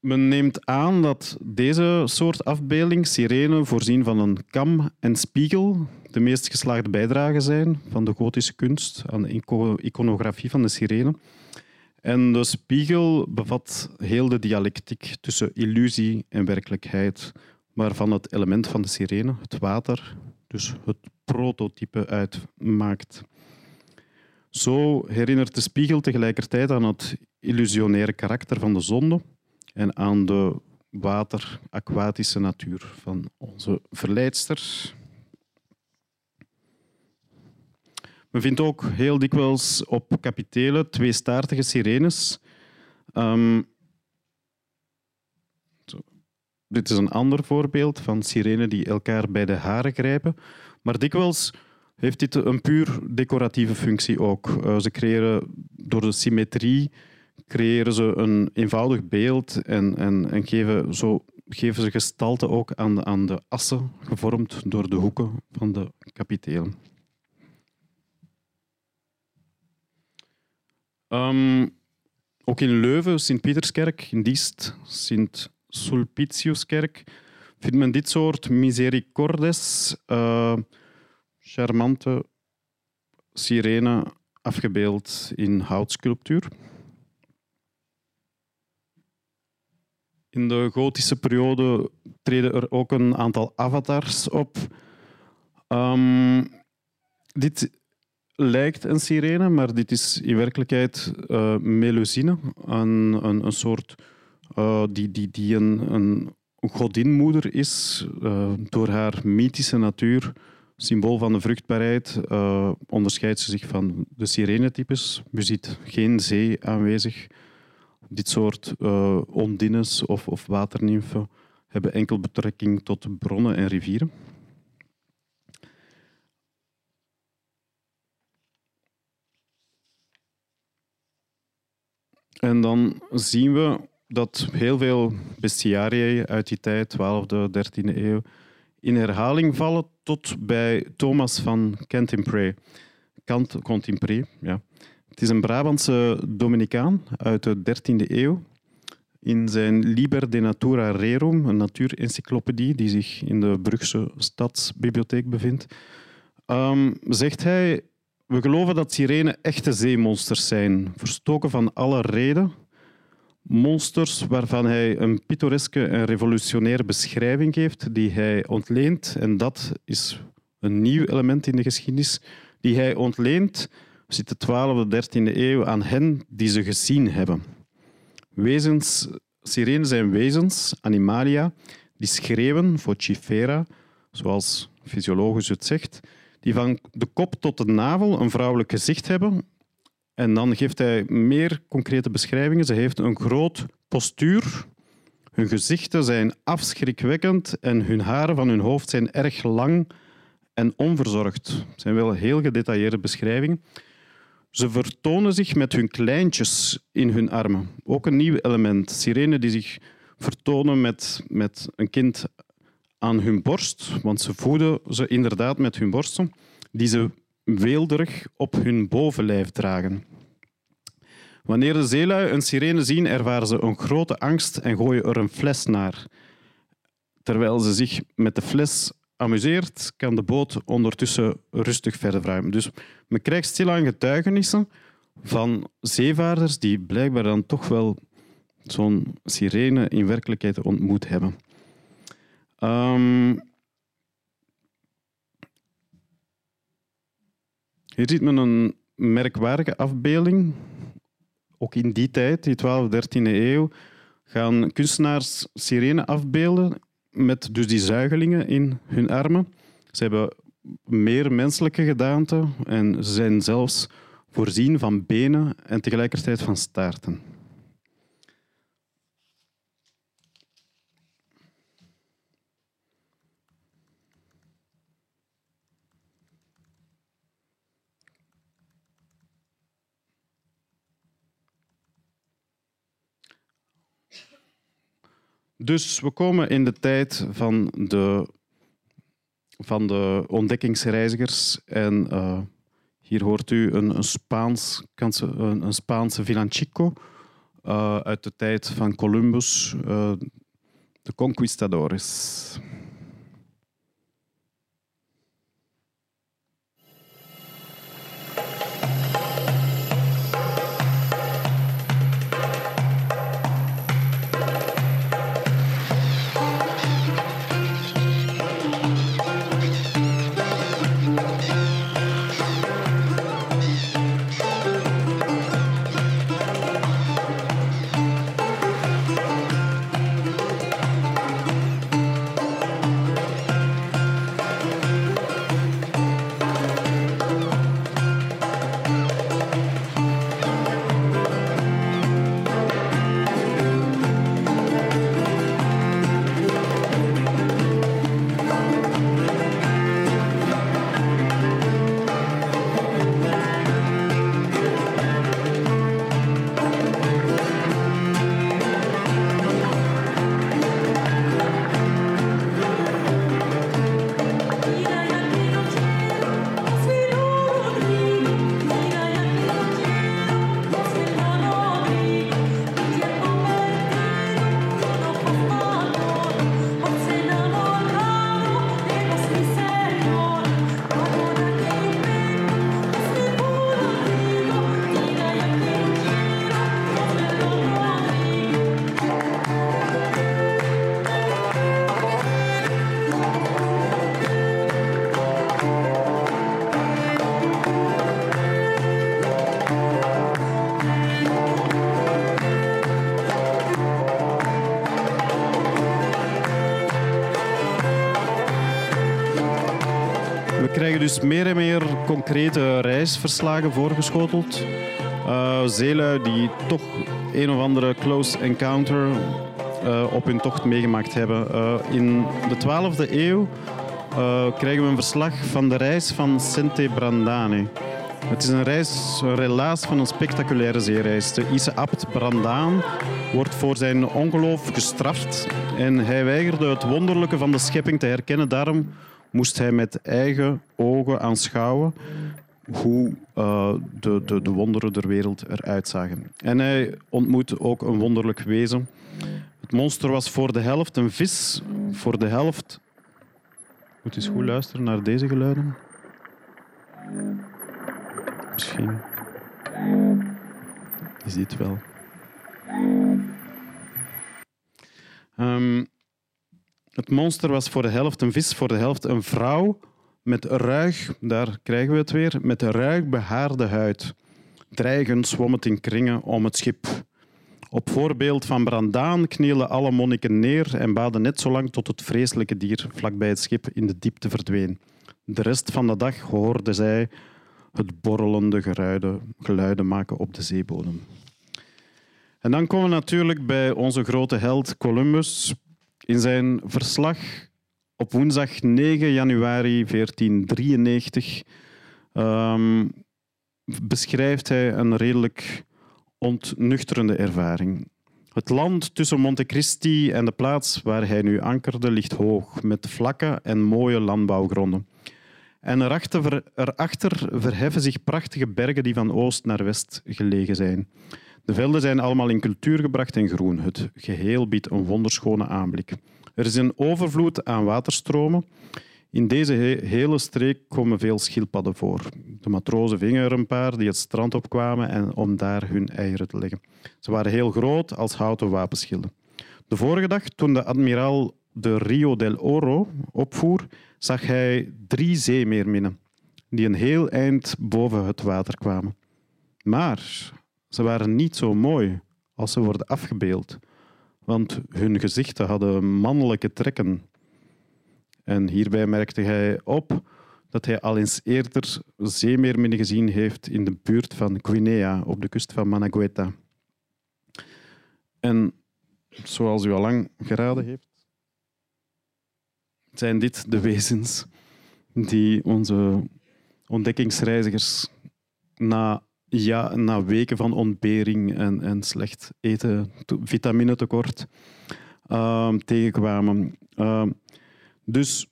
Men neemt aan dat deze soort afbeelding, sirene, voorzien van een kam en spiegel, de meest geslaagde bijdragen zijn van de gotische kunst aan de iconografie van de sirene. En de spiegel bevat heel de dialectiek tussen illusie en werkelijkheid, waarvan het element van de sirene, het water, dus het prototype uitmaakt. Zo herinnert de spiegel tegelijkertijd aan het illusionaire karakter van de zonde en aan de water-aquatische natuur van onze verleidster. Men vindt ook heel dikwijls op kapitelen tweestaartige sirenes. Um, dit is een ander voorbeeld van sirenen die elkaar bij de haren grijpen. Maar dikwijls heeft dit een puur decoratieve functie ook. Uh, ze creëren door de symmetrie creëren ze een eenvoudig beeld en, en, en geven, zo, geven ze gestalte ook aan de, aan de assen, gevormd door de hoeken van de kapitelen. Um, ook in Leuven, Sint-Pieterskerk, in Diest, Sint-Sulpiciuskerk, vindt men dit soort misericordes, uh, charmante sirene, afgebeeld in houtsculptuur. In de gotische periode treden er ook een aantal avatars op. Um, dit lijkt een sirene, maar dit is in werkelijkheid uh, Melusine, een, een, een soort uh, die, die, die een, een godinmoeder is, uh, door haar mythische natuur, symbool van de vruchtbaarheid, onderscheidt ze zich van de sirenetypes. Je ziet geen zee aanwezig. Dit soort ondines of, of hebben enkel betrekking tot bronnen en rivieren. En dan zien we dat heel veel bestiariërs uit die tijd, 12e, 13e eeuw, in herhaling vallen tot bij Thomas van Cantimpré. Cantimpré, ja. Het is een Brabantse Dominicaan uit de 13e eeuw. In zijn Liber de Natura Rerum, een natuurencyclopedie die zich in de Brugse Stadsbibliotheek bevindt, um, zegt hij we geloven dat sirenen echte zeemonsters zijn, verstoken van alle reden. Monsters waarvan hij een pittoreske en revolutionaire beschrijving geeft, die hij ontleent, en dat is een nieuw element in de geschiedenis, die hij ontleent, zit de 12e, 13e eeuw aan hen die ze gezien hebben. Wezens, sirenen zijn wezens, animalia, die schreeuwen, vocifera, zoals fysiologisch het zegt, die van de kop tot de navel een vrouwelijk gezicht hebben. En dan geeft hij meer concrete beschrijvingen. Ze heeft een groot postuur. Hun gezichten zijn afschrikwekkend en hun haren van hun hoofd zijn erg lang en onverzorgd. Het zijn wel heel gedetailleerde beschrijvingen. Ze vertonen zich met hun kleintjes in hun armen. Ook een nieuw element. Sirenen die zich vertonen met, met een kind aan hun borst, want ze voeden ze inderdaad met hun borsten, die ze weelderig op hun bovenlijf dragen. Wanneer de zeelui een sirene zien, ervaren ze een grote angst en gooien er een fles naar. Terwijl ze zich met de fles amuseert, kan de boot ondertussen rustig verder varen. Dus men krijgt stilaan getuigenissen van zeevaarders die blijkbaar dan toch wel zo'n sirene in werkelijkheid ontmoet hebben. Um, hier ziet men een merkwaardige afbeelding. Ook in die tijd, die 12e, 13e eeuw, gaan kunstenaars sirenen afbeelden met dus die zuigelingen in hun armen. Ze hebben meer menselijke gedaante en ze zijn zelfs voorzien van benen en tegelijkertijd van staarten. Dus we komen in de tijd van de, van de ontdekkingsreizigers. En uh, hier hoort u een, een, Spaans, een, een Spaanse villancico uh, uit de tijd van Columbus, uh, de Conquistadores. Dus meer en meer concrete reisverslagen voorgeschoteld. Uh, zeelui die toch een of andere close encounter uh, op hun tocht meegemaakt hebben. Uh, in de 12e eeuw krijgen we een verslag van de reis van Sente Brandane. Het is een reis, een relaas van een spectaculaire zeereis. De Ise Abt Brandaan wordt voor zijn ongeloof gestraft en hij weigerde het wonderlijke van de schepping te herkennen. Daarom moest hij met eigen ogen aanschouwen hoe uh, de, de, de wonderen der wereld eruit zagen. En hij ontmoette ook een wonderlijk wezen. Het monster was voor de helft een vis, voor de helft... Moet eens goed luisteren naar deze geluiden. Misschien is dit wel. Um, het monster was voor de helft een vis, voor de helft een vrouw met ruig, daar krijgen we het weer, met ruig behaarde huid. Dreigend zwom het in kringen om het schip. Op voorbeeld van Brandaan knielen alle monniken neer en baden net zo lang tot het vreselijke dier vlakbij het schip in de diepte verdween. De rest van de dag hoorden zij het borrelende geluiden, geluiden maken op de zeebodem. En dan komen we natuurlijk bij onze grote held Columbus. In zijn verslag op woensdag 9 januari 1493 um, beschrijft hij een redelijk ontnuchterende ervaring. Het land tussen Monte Cristi en de plaats waar hij nu ankerde ligt hoog, met vlakke en mooie landbouwgronden. En erachter verheffen zich prachtige bergen die van oost naar west gelegen zijn. De velden zijn allemaal in cultuur gebracht en groen. Het geheel biedt een wonderschone aanblik. Er is een overvloed aan waterstromen. In deze hele streek komen veel schildpadden voor. De matrozen vingen er een paar die het strand opkwamen en om daar hun eieren te leggen. Ze waren heel groot als houten wapenschilden. De vorige dag, toen de admiraal de Rio del Oro opvoer, zag hij drie zeemeerminnen die een heel eind boven het water kwamen. Maar ze waren niet zo mooi als ze worden afgebeeld, want hun gezichten hadden mannelijke trekken. En hierbij merkte hij op dat hij al eens eerder zeemeerminnen gezien heeft in de buurt van Guinea, op de kust van Managueta. En zoals u al lang geraden heeft, zijn dit de wezens die onze ontdekkingsreizigers na, ja, na weken van ontbering en, en slecht eten, vitaminetekort, uh, tegenkwamen. Uh, dus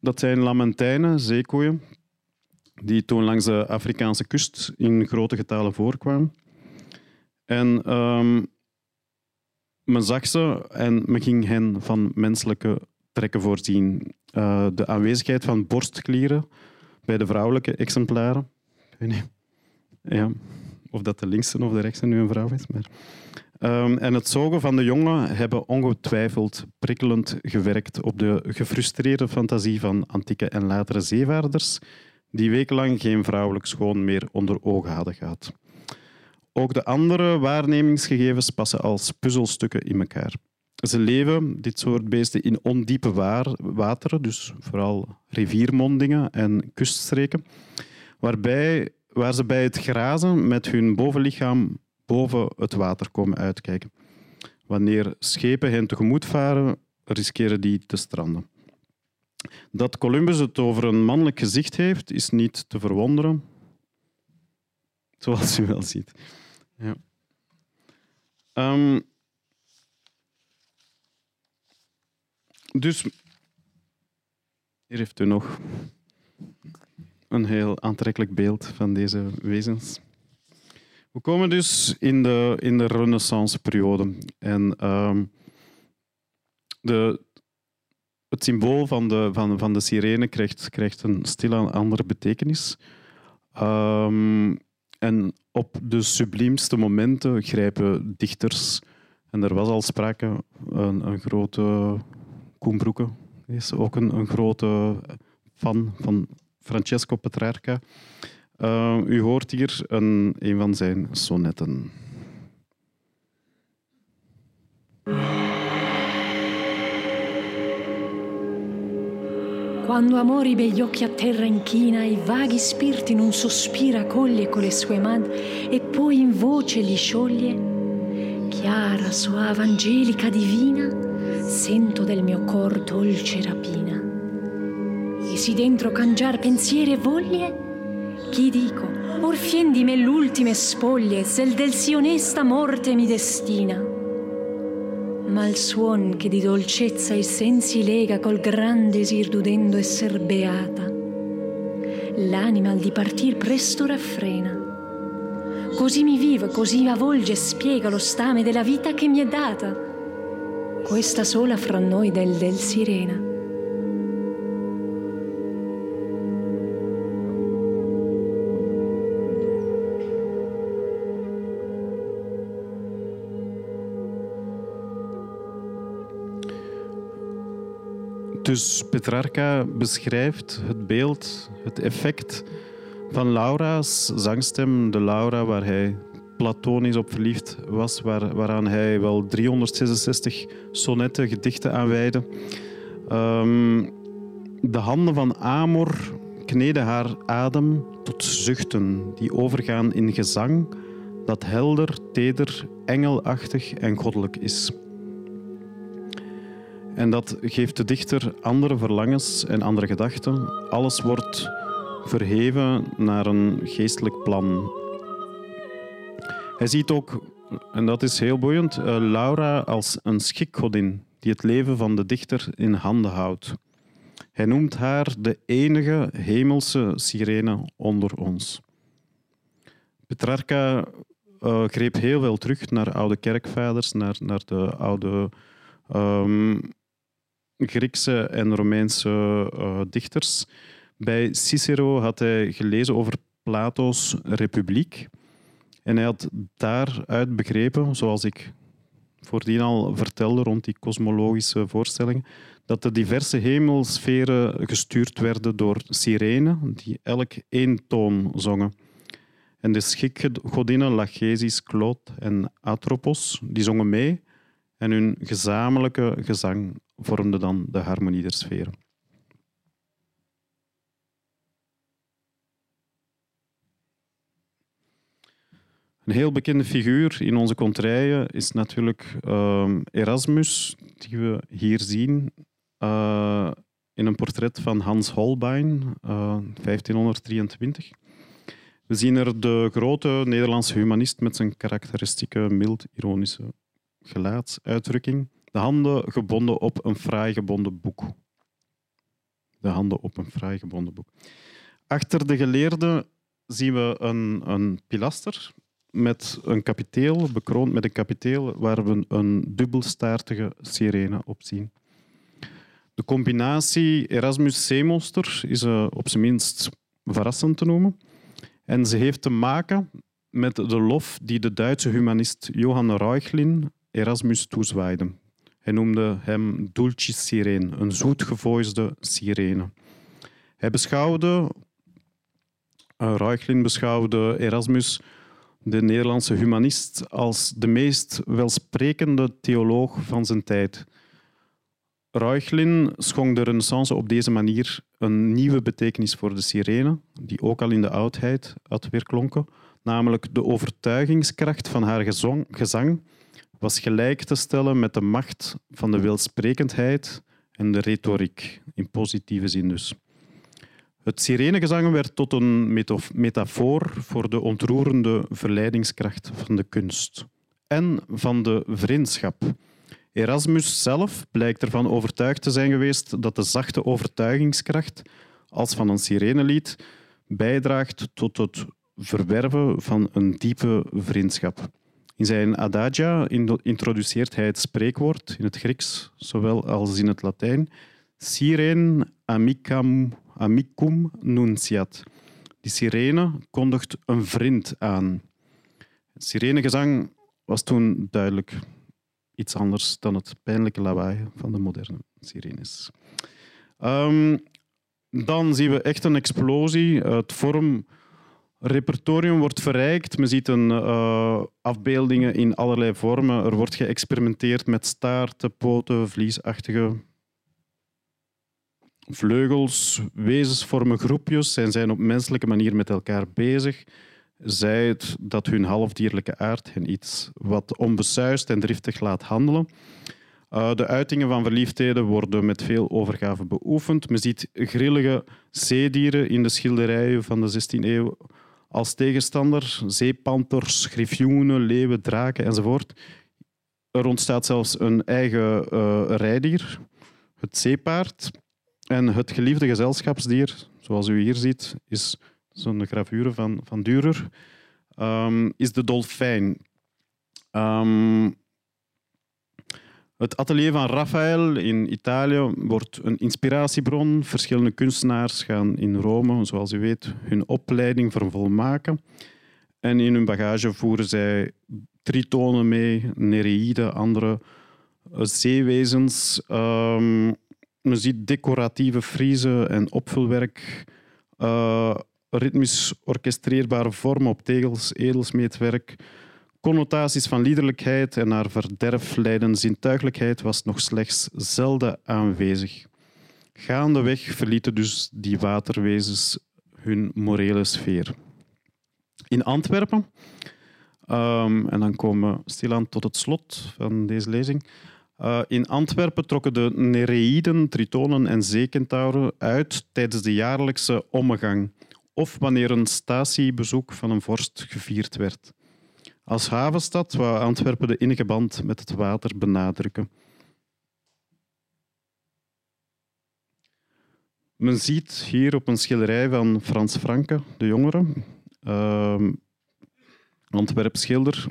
dat zijn lamentijnen, zeekoeien, die toen langs de Afrikaanse kust in grote getalen voorkwamen. En um, men zag ze en men ging hen van menselijke trekken voorzien. Uh, de aanwezigheid van borstklieren bij de vrouwelijke exemplaren. Ja, of dat de linkse of de rechtse nu een vrouw is. Maar, um, en het zogen van de jongen hebben ongetwijfeld prikkelend gewerkt op de gefrustreerde fantasie van antieke en latere zeevaarders, die wekenlang geen vrouwelijk schoon meer onder ogen hadden gehad. Ook de andere waarnemingsgegevens passen als puzzelstukken in elkaar. Ze leven, dit soort beesten, in ondiepe wateren, dus vooral riviermondingen en kuststreken, waarbij, waar ze bij het grazen met hun bovenlichaam boven het water komen uitkijken. Wanneer schepen hen tegemoet varen, riskeren die te stranden. Dat Columbus het over een mannelijk gezicht heeft, is niet te verwonderen, zoals u wel ziet. Ja. Um, Dus hier heeft u nog een heel aantrekkelijk beeld van deze wezens. We komen dus in de, in de renaissance-periode. En um, de, het symbool van de, van, van de sirene krijgt, krijgt een stilaan andere betekenis. Um, en op de subliemste momenten grijpen dichters, en er was al sprake, een, een grote Koen Broeke is ook een, een grote fan van Francesco Petrarca. Uh, u hoort hier een, een van zijn sonnetten. Quando amori begli occhi a terra inchina, i vaghi spiriti in un sospiro accoglie con le sue mani e poi in voce li scioglie. Chiara, soave, angelica, divina, sento del mio cor dolce rapina. Si dentro cangiar pensieri e voglie? Chi dico, or fien di me l'ultime spoglie, se il del sì onesta morte mi destina ma il suon che di dolcezza i sensi lega col gran desir d'udendo esser beata. L'anima al dipartir presto raffrena. Così mi vive, così avvolge e spiega lo stame della vita che mi è data. Questa sola fra noi del del sirena. Dus Petrarca beschrijft het beeld, het effect van Laura's zangstem, de Laura waar hij platonisch op verliefd was, waar, waaraan hij wel 366 sonnetten, gedichten aan. Um, de handen van Amor kneden haar adem tot zuchten die overgaan in gezang dat helder, teder, engelachtig en goddelijk is. En dat geeft de dichter andere verlangens en andere gedachten. Alles wordt verheven naar een geestelijk plan. Hij ziet ook, en dat is heel boeiend, eh, Laura als een schikgodin die het leven van de dichter in handen houdt. Hij noemt haar de enige hemelse sirene onder ons. Petrarca uh, greep heel veel terug naar oude kerkvaders, naar, naar de oude um, Griekse en Romeinse uh, dichters. Bij Cicero had hij gelezen over Plato's Republiek. En hij had daaruit begrepen, zoals ik voordien al vertelde rond die kosmologische voorstellingen, dat de diverse hemelsferen gestuurd werden door sirenen, die elk één toon zongen. En de schikgodinnen Lachesis, Claude en Atropos, die zongen mee en hun gezamenlijke gezang vormde dan de harmonie der sferen. Een heel bekende figuur in onze contraien is natuurlijk uh, Erasmus, die we hier zien uh, in een portret van Hans Holbein, uh, 1523. We zien er de grote Nederlandse humanist met zijn karakteristieke mild-ironische gelaatsuitdrukking. De handen gebonden op een fraai gebonden boek. De handen op een fraai gebonden boek. Achter de geleerde zien we een, een pilaster met een kapiteel, bekroond met een kapiteel, waar we een dubbelstaartige sirene op zien. De combinatie Erasmus-Zeemonster is uh, op zijn minst verrassend te noemen. En ze heeft te maken met de lof die de Duitse humanist Johann Reuchlin Erasmus toezwaaide. Hij noemde hem Dulcis Sirene, een zoetgevoisde sirene. Hij beschouwde, uh, beschouwde Erasmus, de Nederlandse humanist, als de meest welsprekende theoloog van zijn tijd. Reuchlin schonk de renaissance op deze manier een nieuwe betekenis voor de sirene, die ook al in de oudheid had weerklonken, namelijk de overtuigingskracht van haar gezang was gelijk te stellen met de macht van de welsprekendheid en de retoriek, in positieve zin dus. Het sirenegezang werd tot een metafoor voor de ontroerende verleidingskracht van de kunst en van de vriendschap. Erasmus zelf blijkt ervan overtuigd te zijn geweest dat de zachte overtuigingskracht, als van een sirenelied, bijdraagt tot het verwerven van een diepe vriendschap. In zijn Adagia introduceert hij het spreekwoord in het Grieks, zowel als in het Latijn, Sirene amicam, amicum nunciat. Die sirene kondigt een vriend aan. Het sirenegezang was toen duidelijk iets anders dan het pijnlijke lawaai van de moderne sirenes. Um, dan zien we echt een explosie. Het vorm repertorium wordt verrijkt. Men ziet een, uh, afbeeldingen in allerlei vormen. Er wordt geëxperimenteerd met staarten, poten, vliesachtige vleugels, wezens vormen groepjes en zijn op menselijke manier met elkaar bezig. Zij het dat hun halfdierlijke aard hen iets wat onbesuist en driftig laat handelen. Uh, de uitingen van verliefdheden worden met veel overgave beoefend. Men ziet grillige zeedieren in de schilderijen van de 16e eeuw als tegenstander. Zeepanters, griffioenen, leeuwen, draken enzovoort. Er ontstaat zelfs een eigen uh, rijdier, het zeepaard. En het geliefde gezelschapsdier, zoals u hier ziet, is zo'n gravure van, van Dürer, um, is de dolfijn. Um, het atelier van Raphaël in Italië wordt een inspiratiebron. Verschillende kunstenaars gaan in Rome, zoals u weet, hun opleiding vervolmaken. En in hun bagage voeren zij tritonen mee, nereïden, andere zeewezens. Um, je ziet decoratieve friezen en opvulwerk, uh, ritmisch orchestreerbare vormen op tegels, edelsmeetwerk. Connotaties van liederlijkheid en naar verderf leidende zintuigelijkheid was nog slechts zelden aanwezig. Gaandeweg verlieten dus die waterwezens hun morele sfeer. In Antwerpen, um, en dan komen we stilaan tot het slot van deze lezing, uh, in Antwerpen trokken de Nereïden, Tritonen en Zeekentauren uit tijdens de jaarlijkse ommegang of wanneer een statiebezoek van een vorst gevierd werd. Als havenstad wou Antwerpen de innige band met het water benadrukken. Men ziet hier op een schilderij van Frans Franke, de jongere, uh, Antwerp schilder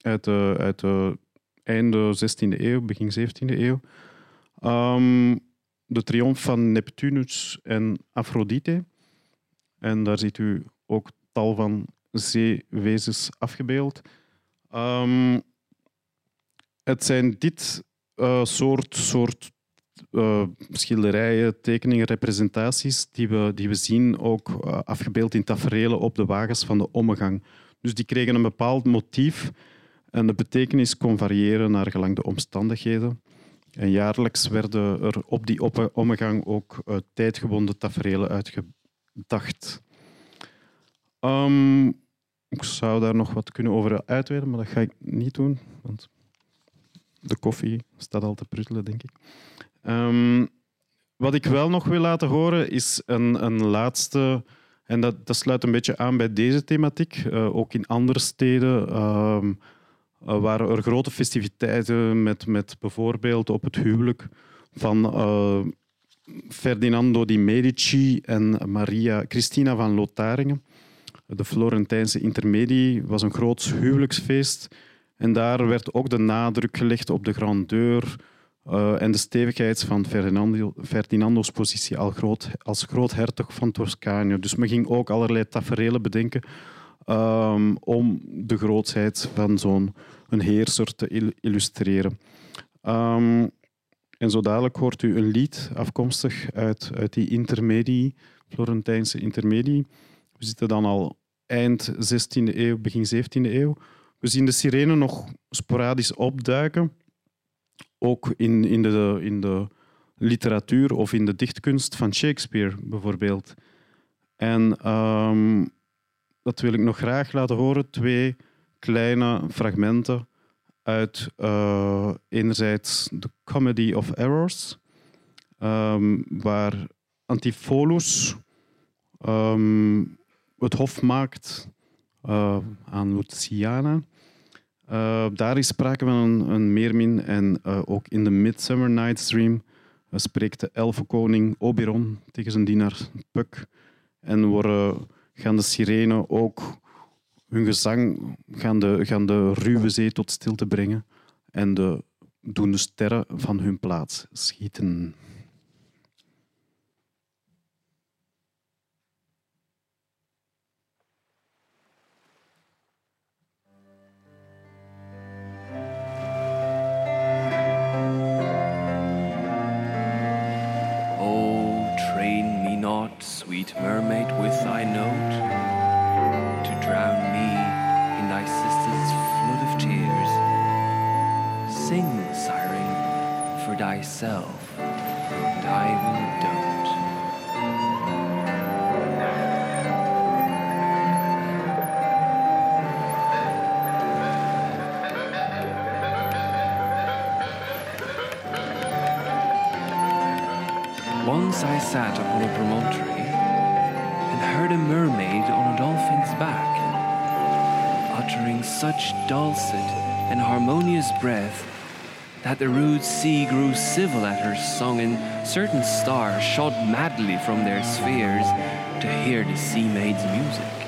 uit de, uit de einde 16e eeuw, begin 17e eeuw. Um, de triomf van Neptunus en Aphrodite. En daar ziet u ook tal van zeewezens afgebeeld. Um, het zijn dit uh, soort, soort uh, schilderijen, tekeningen, representaties die we, die we zien ook uh, afgebeeld in tafereelen op de wagens van de ommegang. Dus die kregen een bepaald motief en de betekenis kon variëren naar gelang de omstandigheden. En jaarlijks werden er op die ommegang ook tijdgebonden tafereelen uitgedacht. Um, ik zou daar nog wat kunnen over uitweiden, maar dat ga ik niet doen, want de koffie staat al te pruttelen, denk ik. Um, wat ik wel nog wil laten horen is een, een laatste, en dat, dat, sluit een beetje aan bij deze thematiek, uh, ook in andere steden. Uh, uh, waren er grote festiviteiten met, met bijvoorbeeld op het huwelijk van uh, Ferdinando di Medici en Maria Cristina van Lotharingen. De Florentijnse intermedie was een groot huwelijksfeest. En daar werd ook de nadruk gelegd op de grandeur uh, en de stevigheid van Ferdinando, Ferdinando's positie als, groot, als groothertog van Toscanië. Dus men ging ook allerlei tafereelen bedenken um, om de grootheid van zo'n heerser te illustreren. Um, en zo dadelijk hoort u een lied afkomstig uit, uit die intermedie, Florentijnse intermedie. We zitten dan al eind 16e eeuw, begin 17e eeuw. We zien de sirene nog sporadisch opduiken, ook in, in, de, in de literatuur of in de dichtkunst van Shakespeare bijvoorbeeld. En um, dat wil ik nog graag laten horen. Twee kleine fragmenten uit uh, enerzijds The Comedy of Errors, um, waar Antipholus um, het hof maakt uh, aan Luciana. Uh, daar is sprake van een, een meermin en ook in de Midsummer Night's Dream spreekt de elfenkoning Oberon tegen zijn dienaar Puck en worden gaan de sirenen ook hun gezang gaan de, gaan de ruwe zee tot stilte brengen en de, doen de sterren van hun plaats schieten. sweet mermaid, with thy note, to drown me in thy sister's flood of tears. Sing, siren, for thyself, and I will dote. Once I sat upon a promontory and heard a mermaid on a dolphin's back, uttering such dulcet and harmonious breath that the rude sea grew civil at her song, and certain stars shot madly from their spheres to hear the sea maid's music.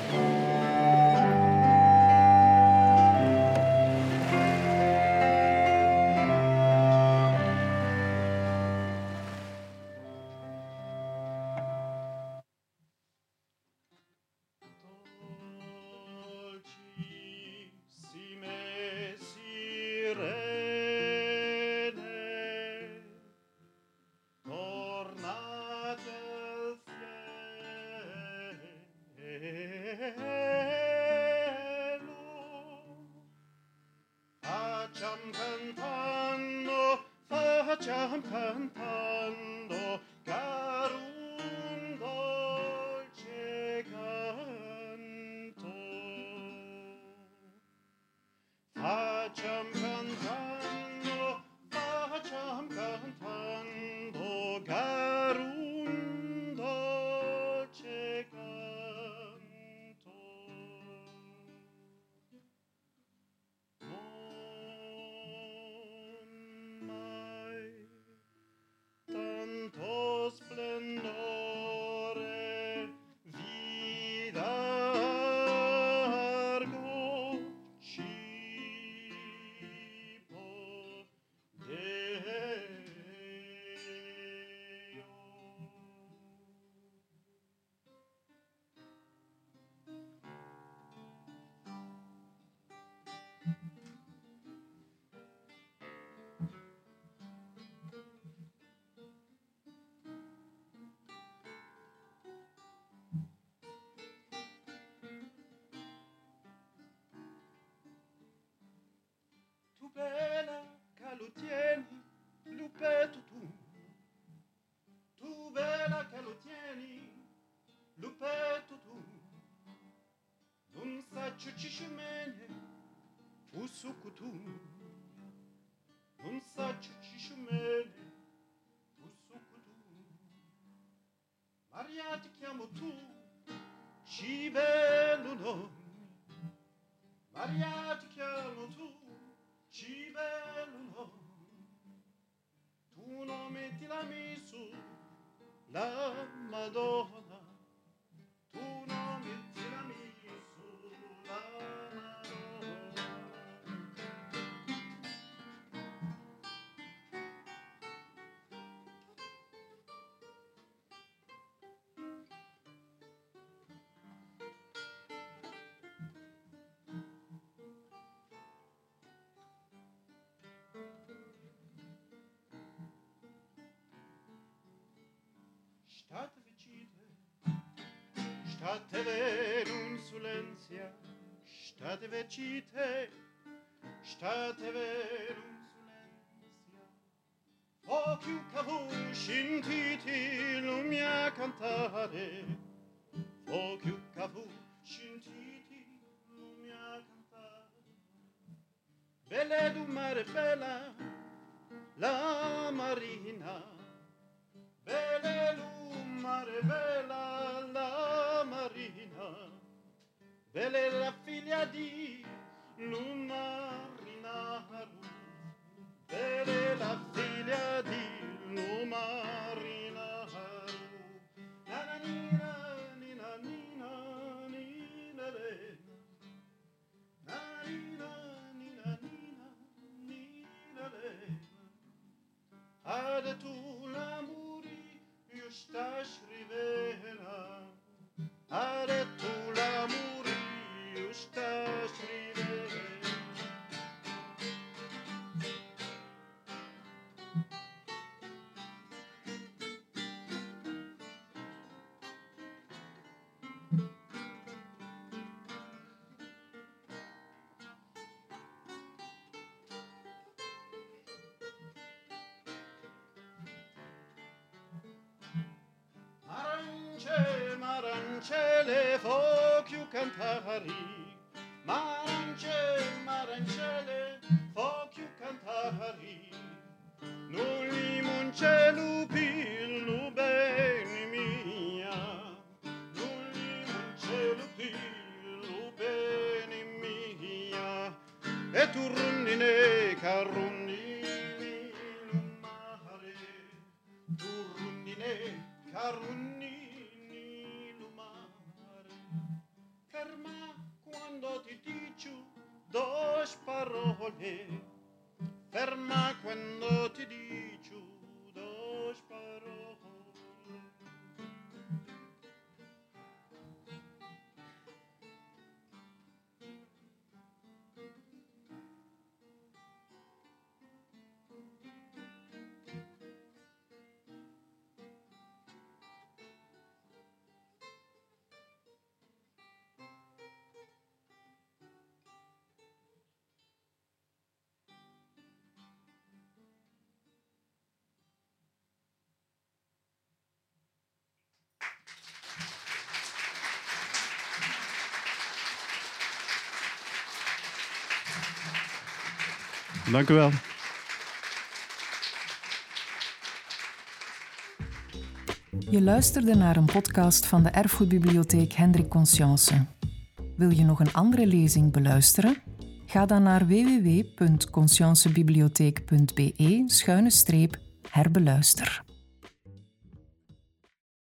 tú Stateve în insulenția, stateve cite, stateve în insulenția. Ochiul cavul și titi lumea cantare, ochiul cavul scintiti, lumia cantare. Belle du mare bella, la marina, Belle du mare bella. Bella figlia di luna rinaru, bella figlia di luna rinaru. Na na ni na ni na ni na nina nina nina nina ni na nina nina nina nina ni na tu l'amori io sta scrivera. Ad tu l'amori Marancelli, folk you can parry. Maranço, Maranço. Dank u wel. Je luisterde naar een podcast van de Erfgoedbibliotheek Hendrik Conscience. Wil je nog een andere lezing beluisteren? Ga dan naar www.consciencebibliotheek.be-herbeluister.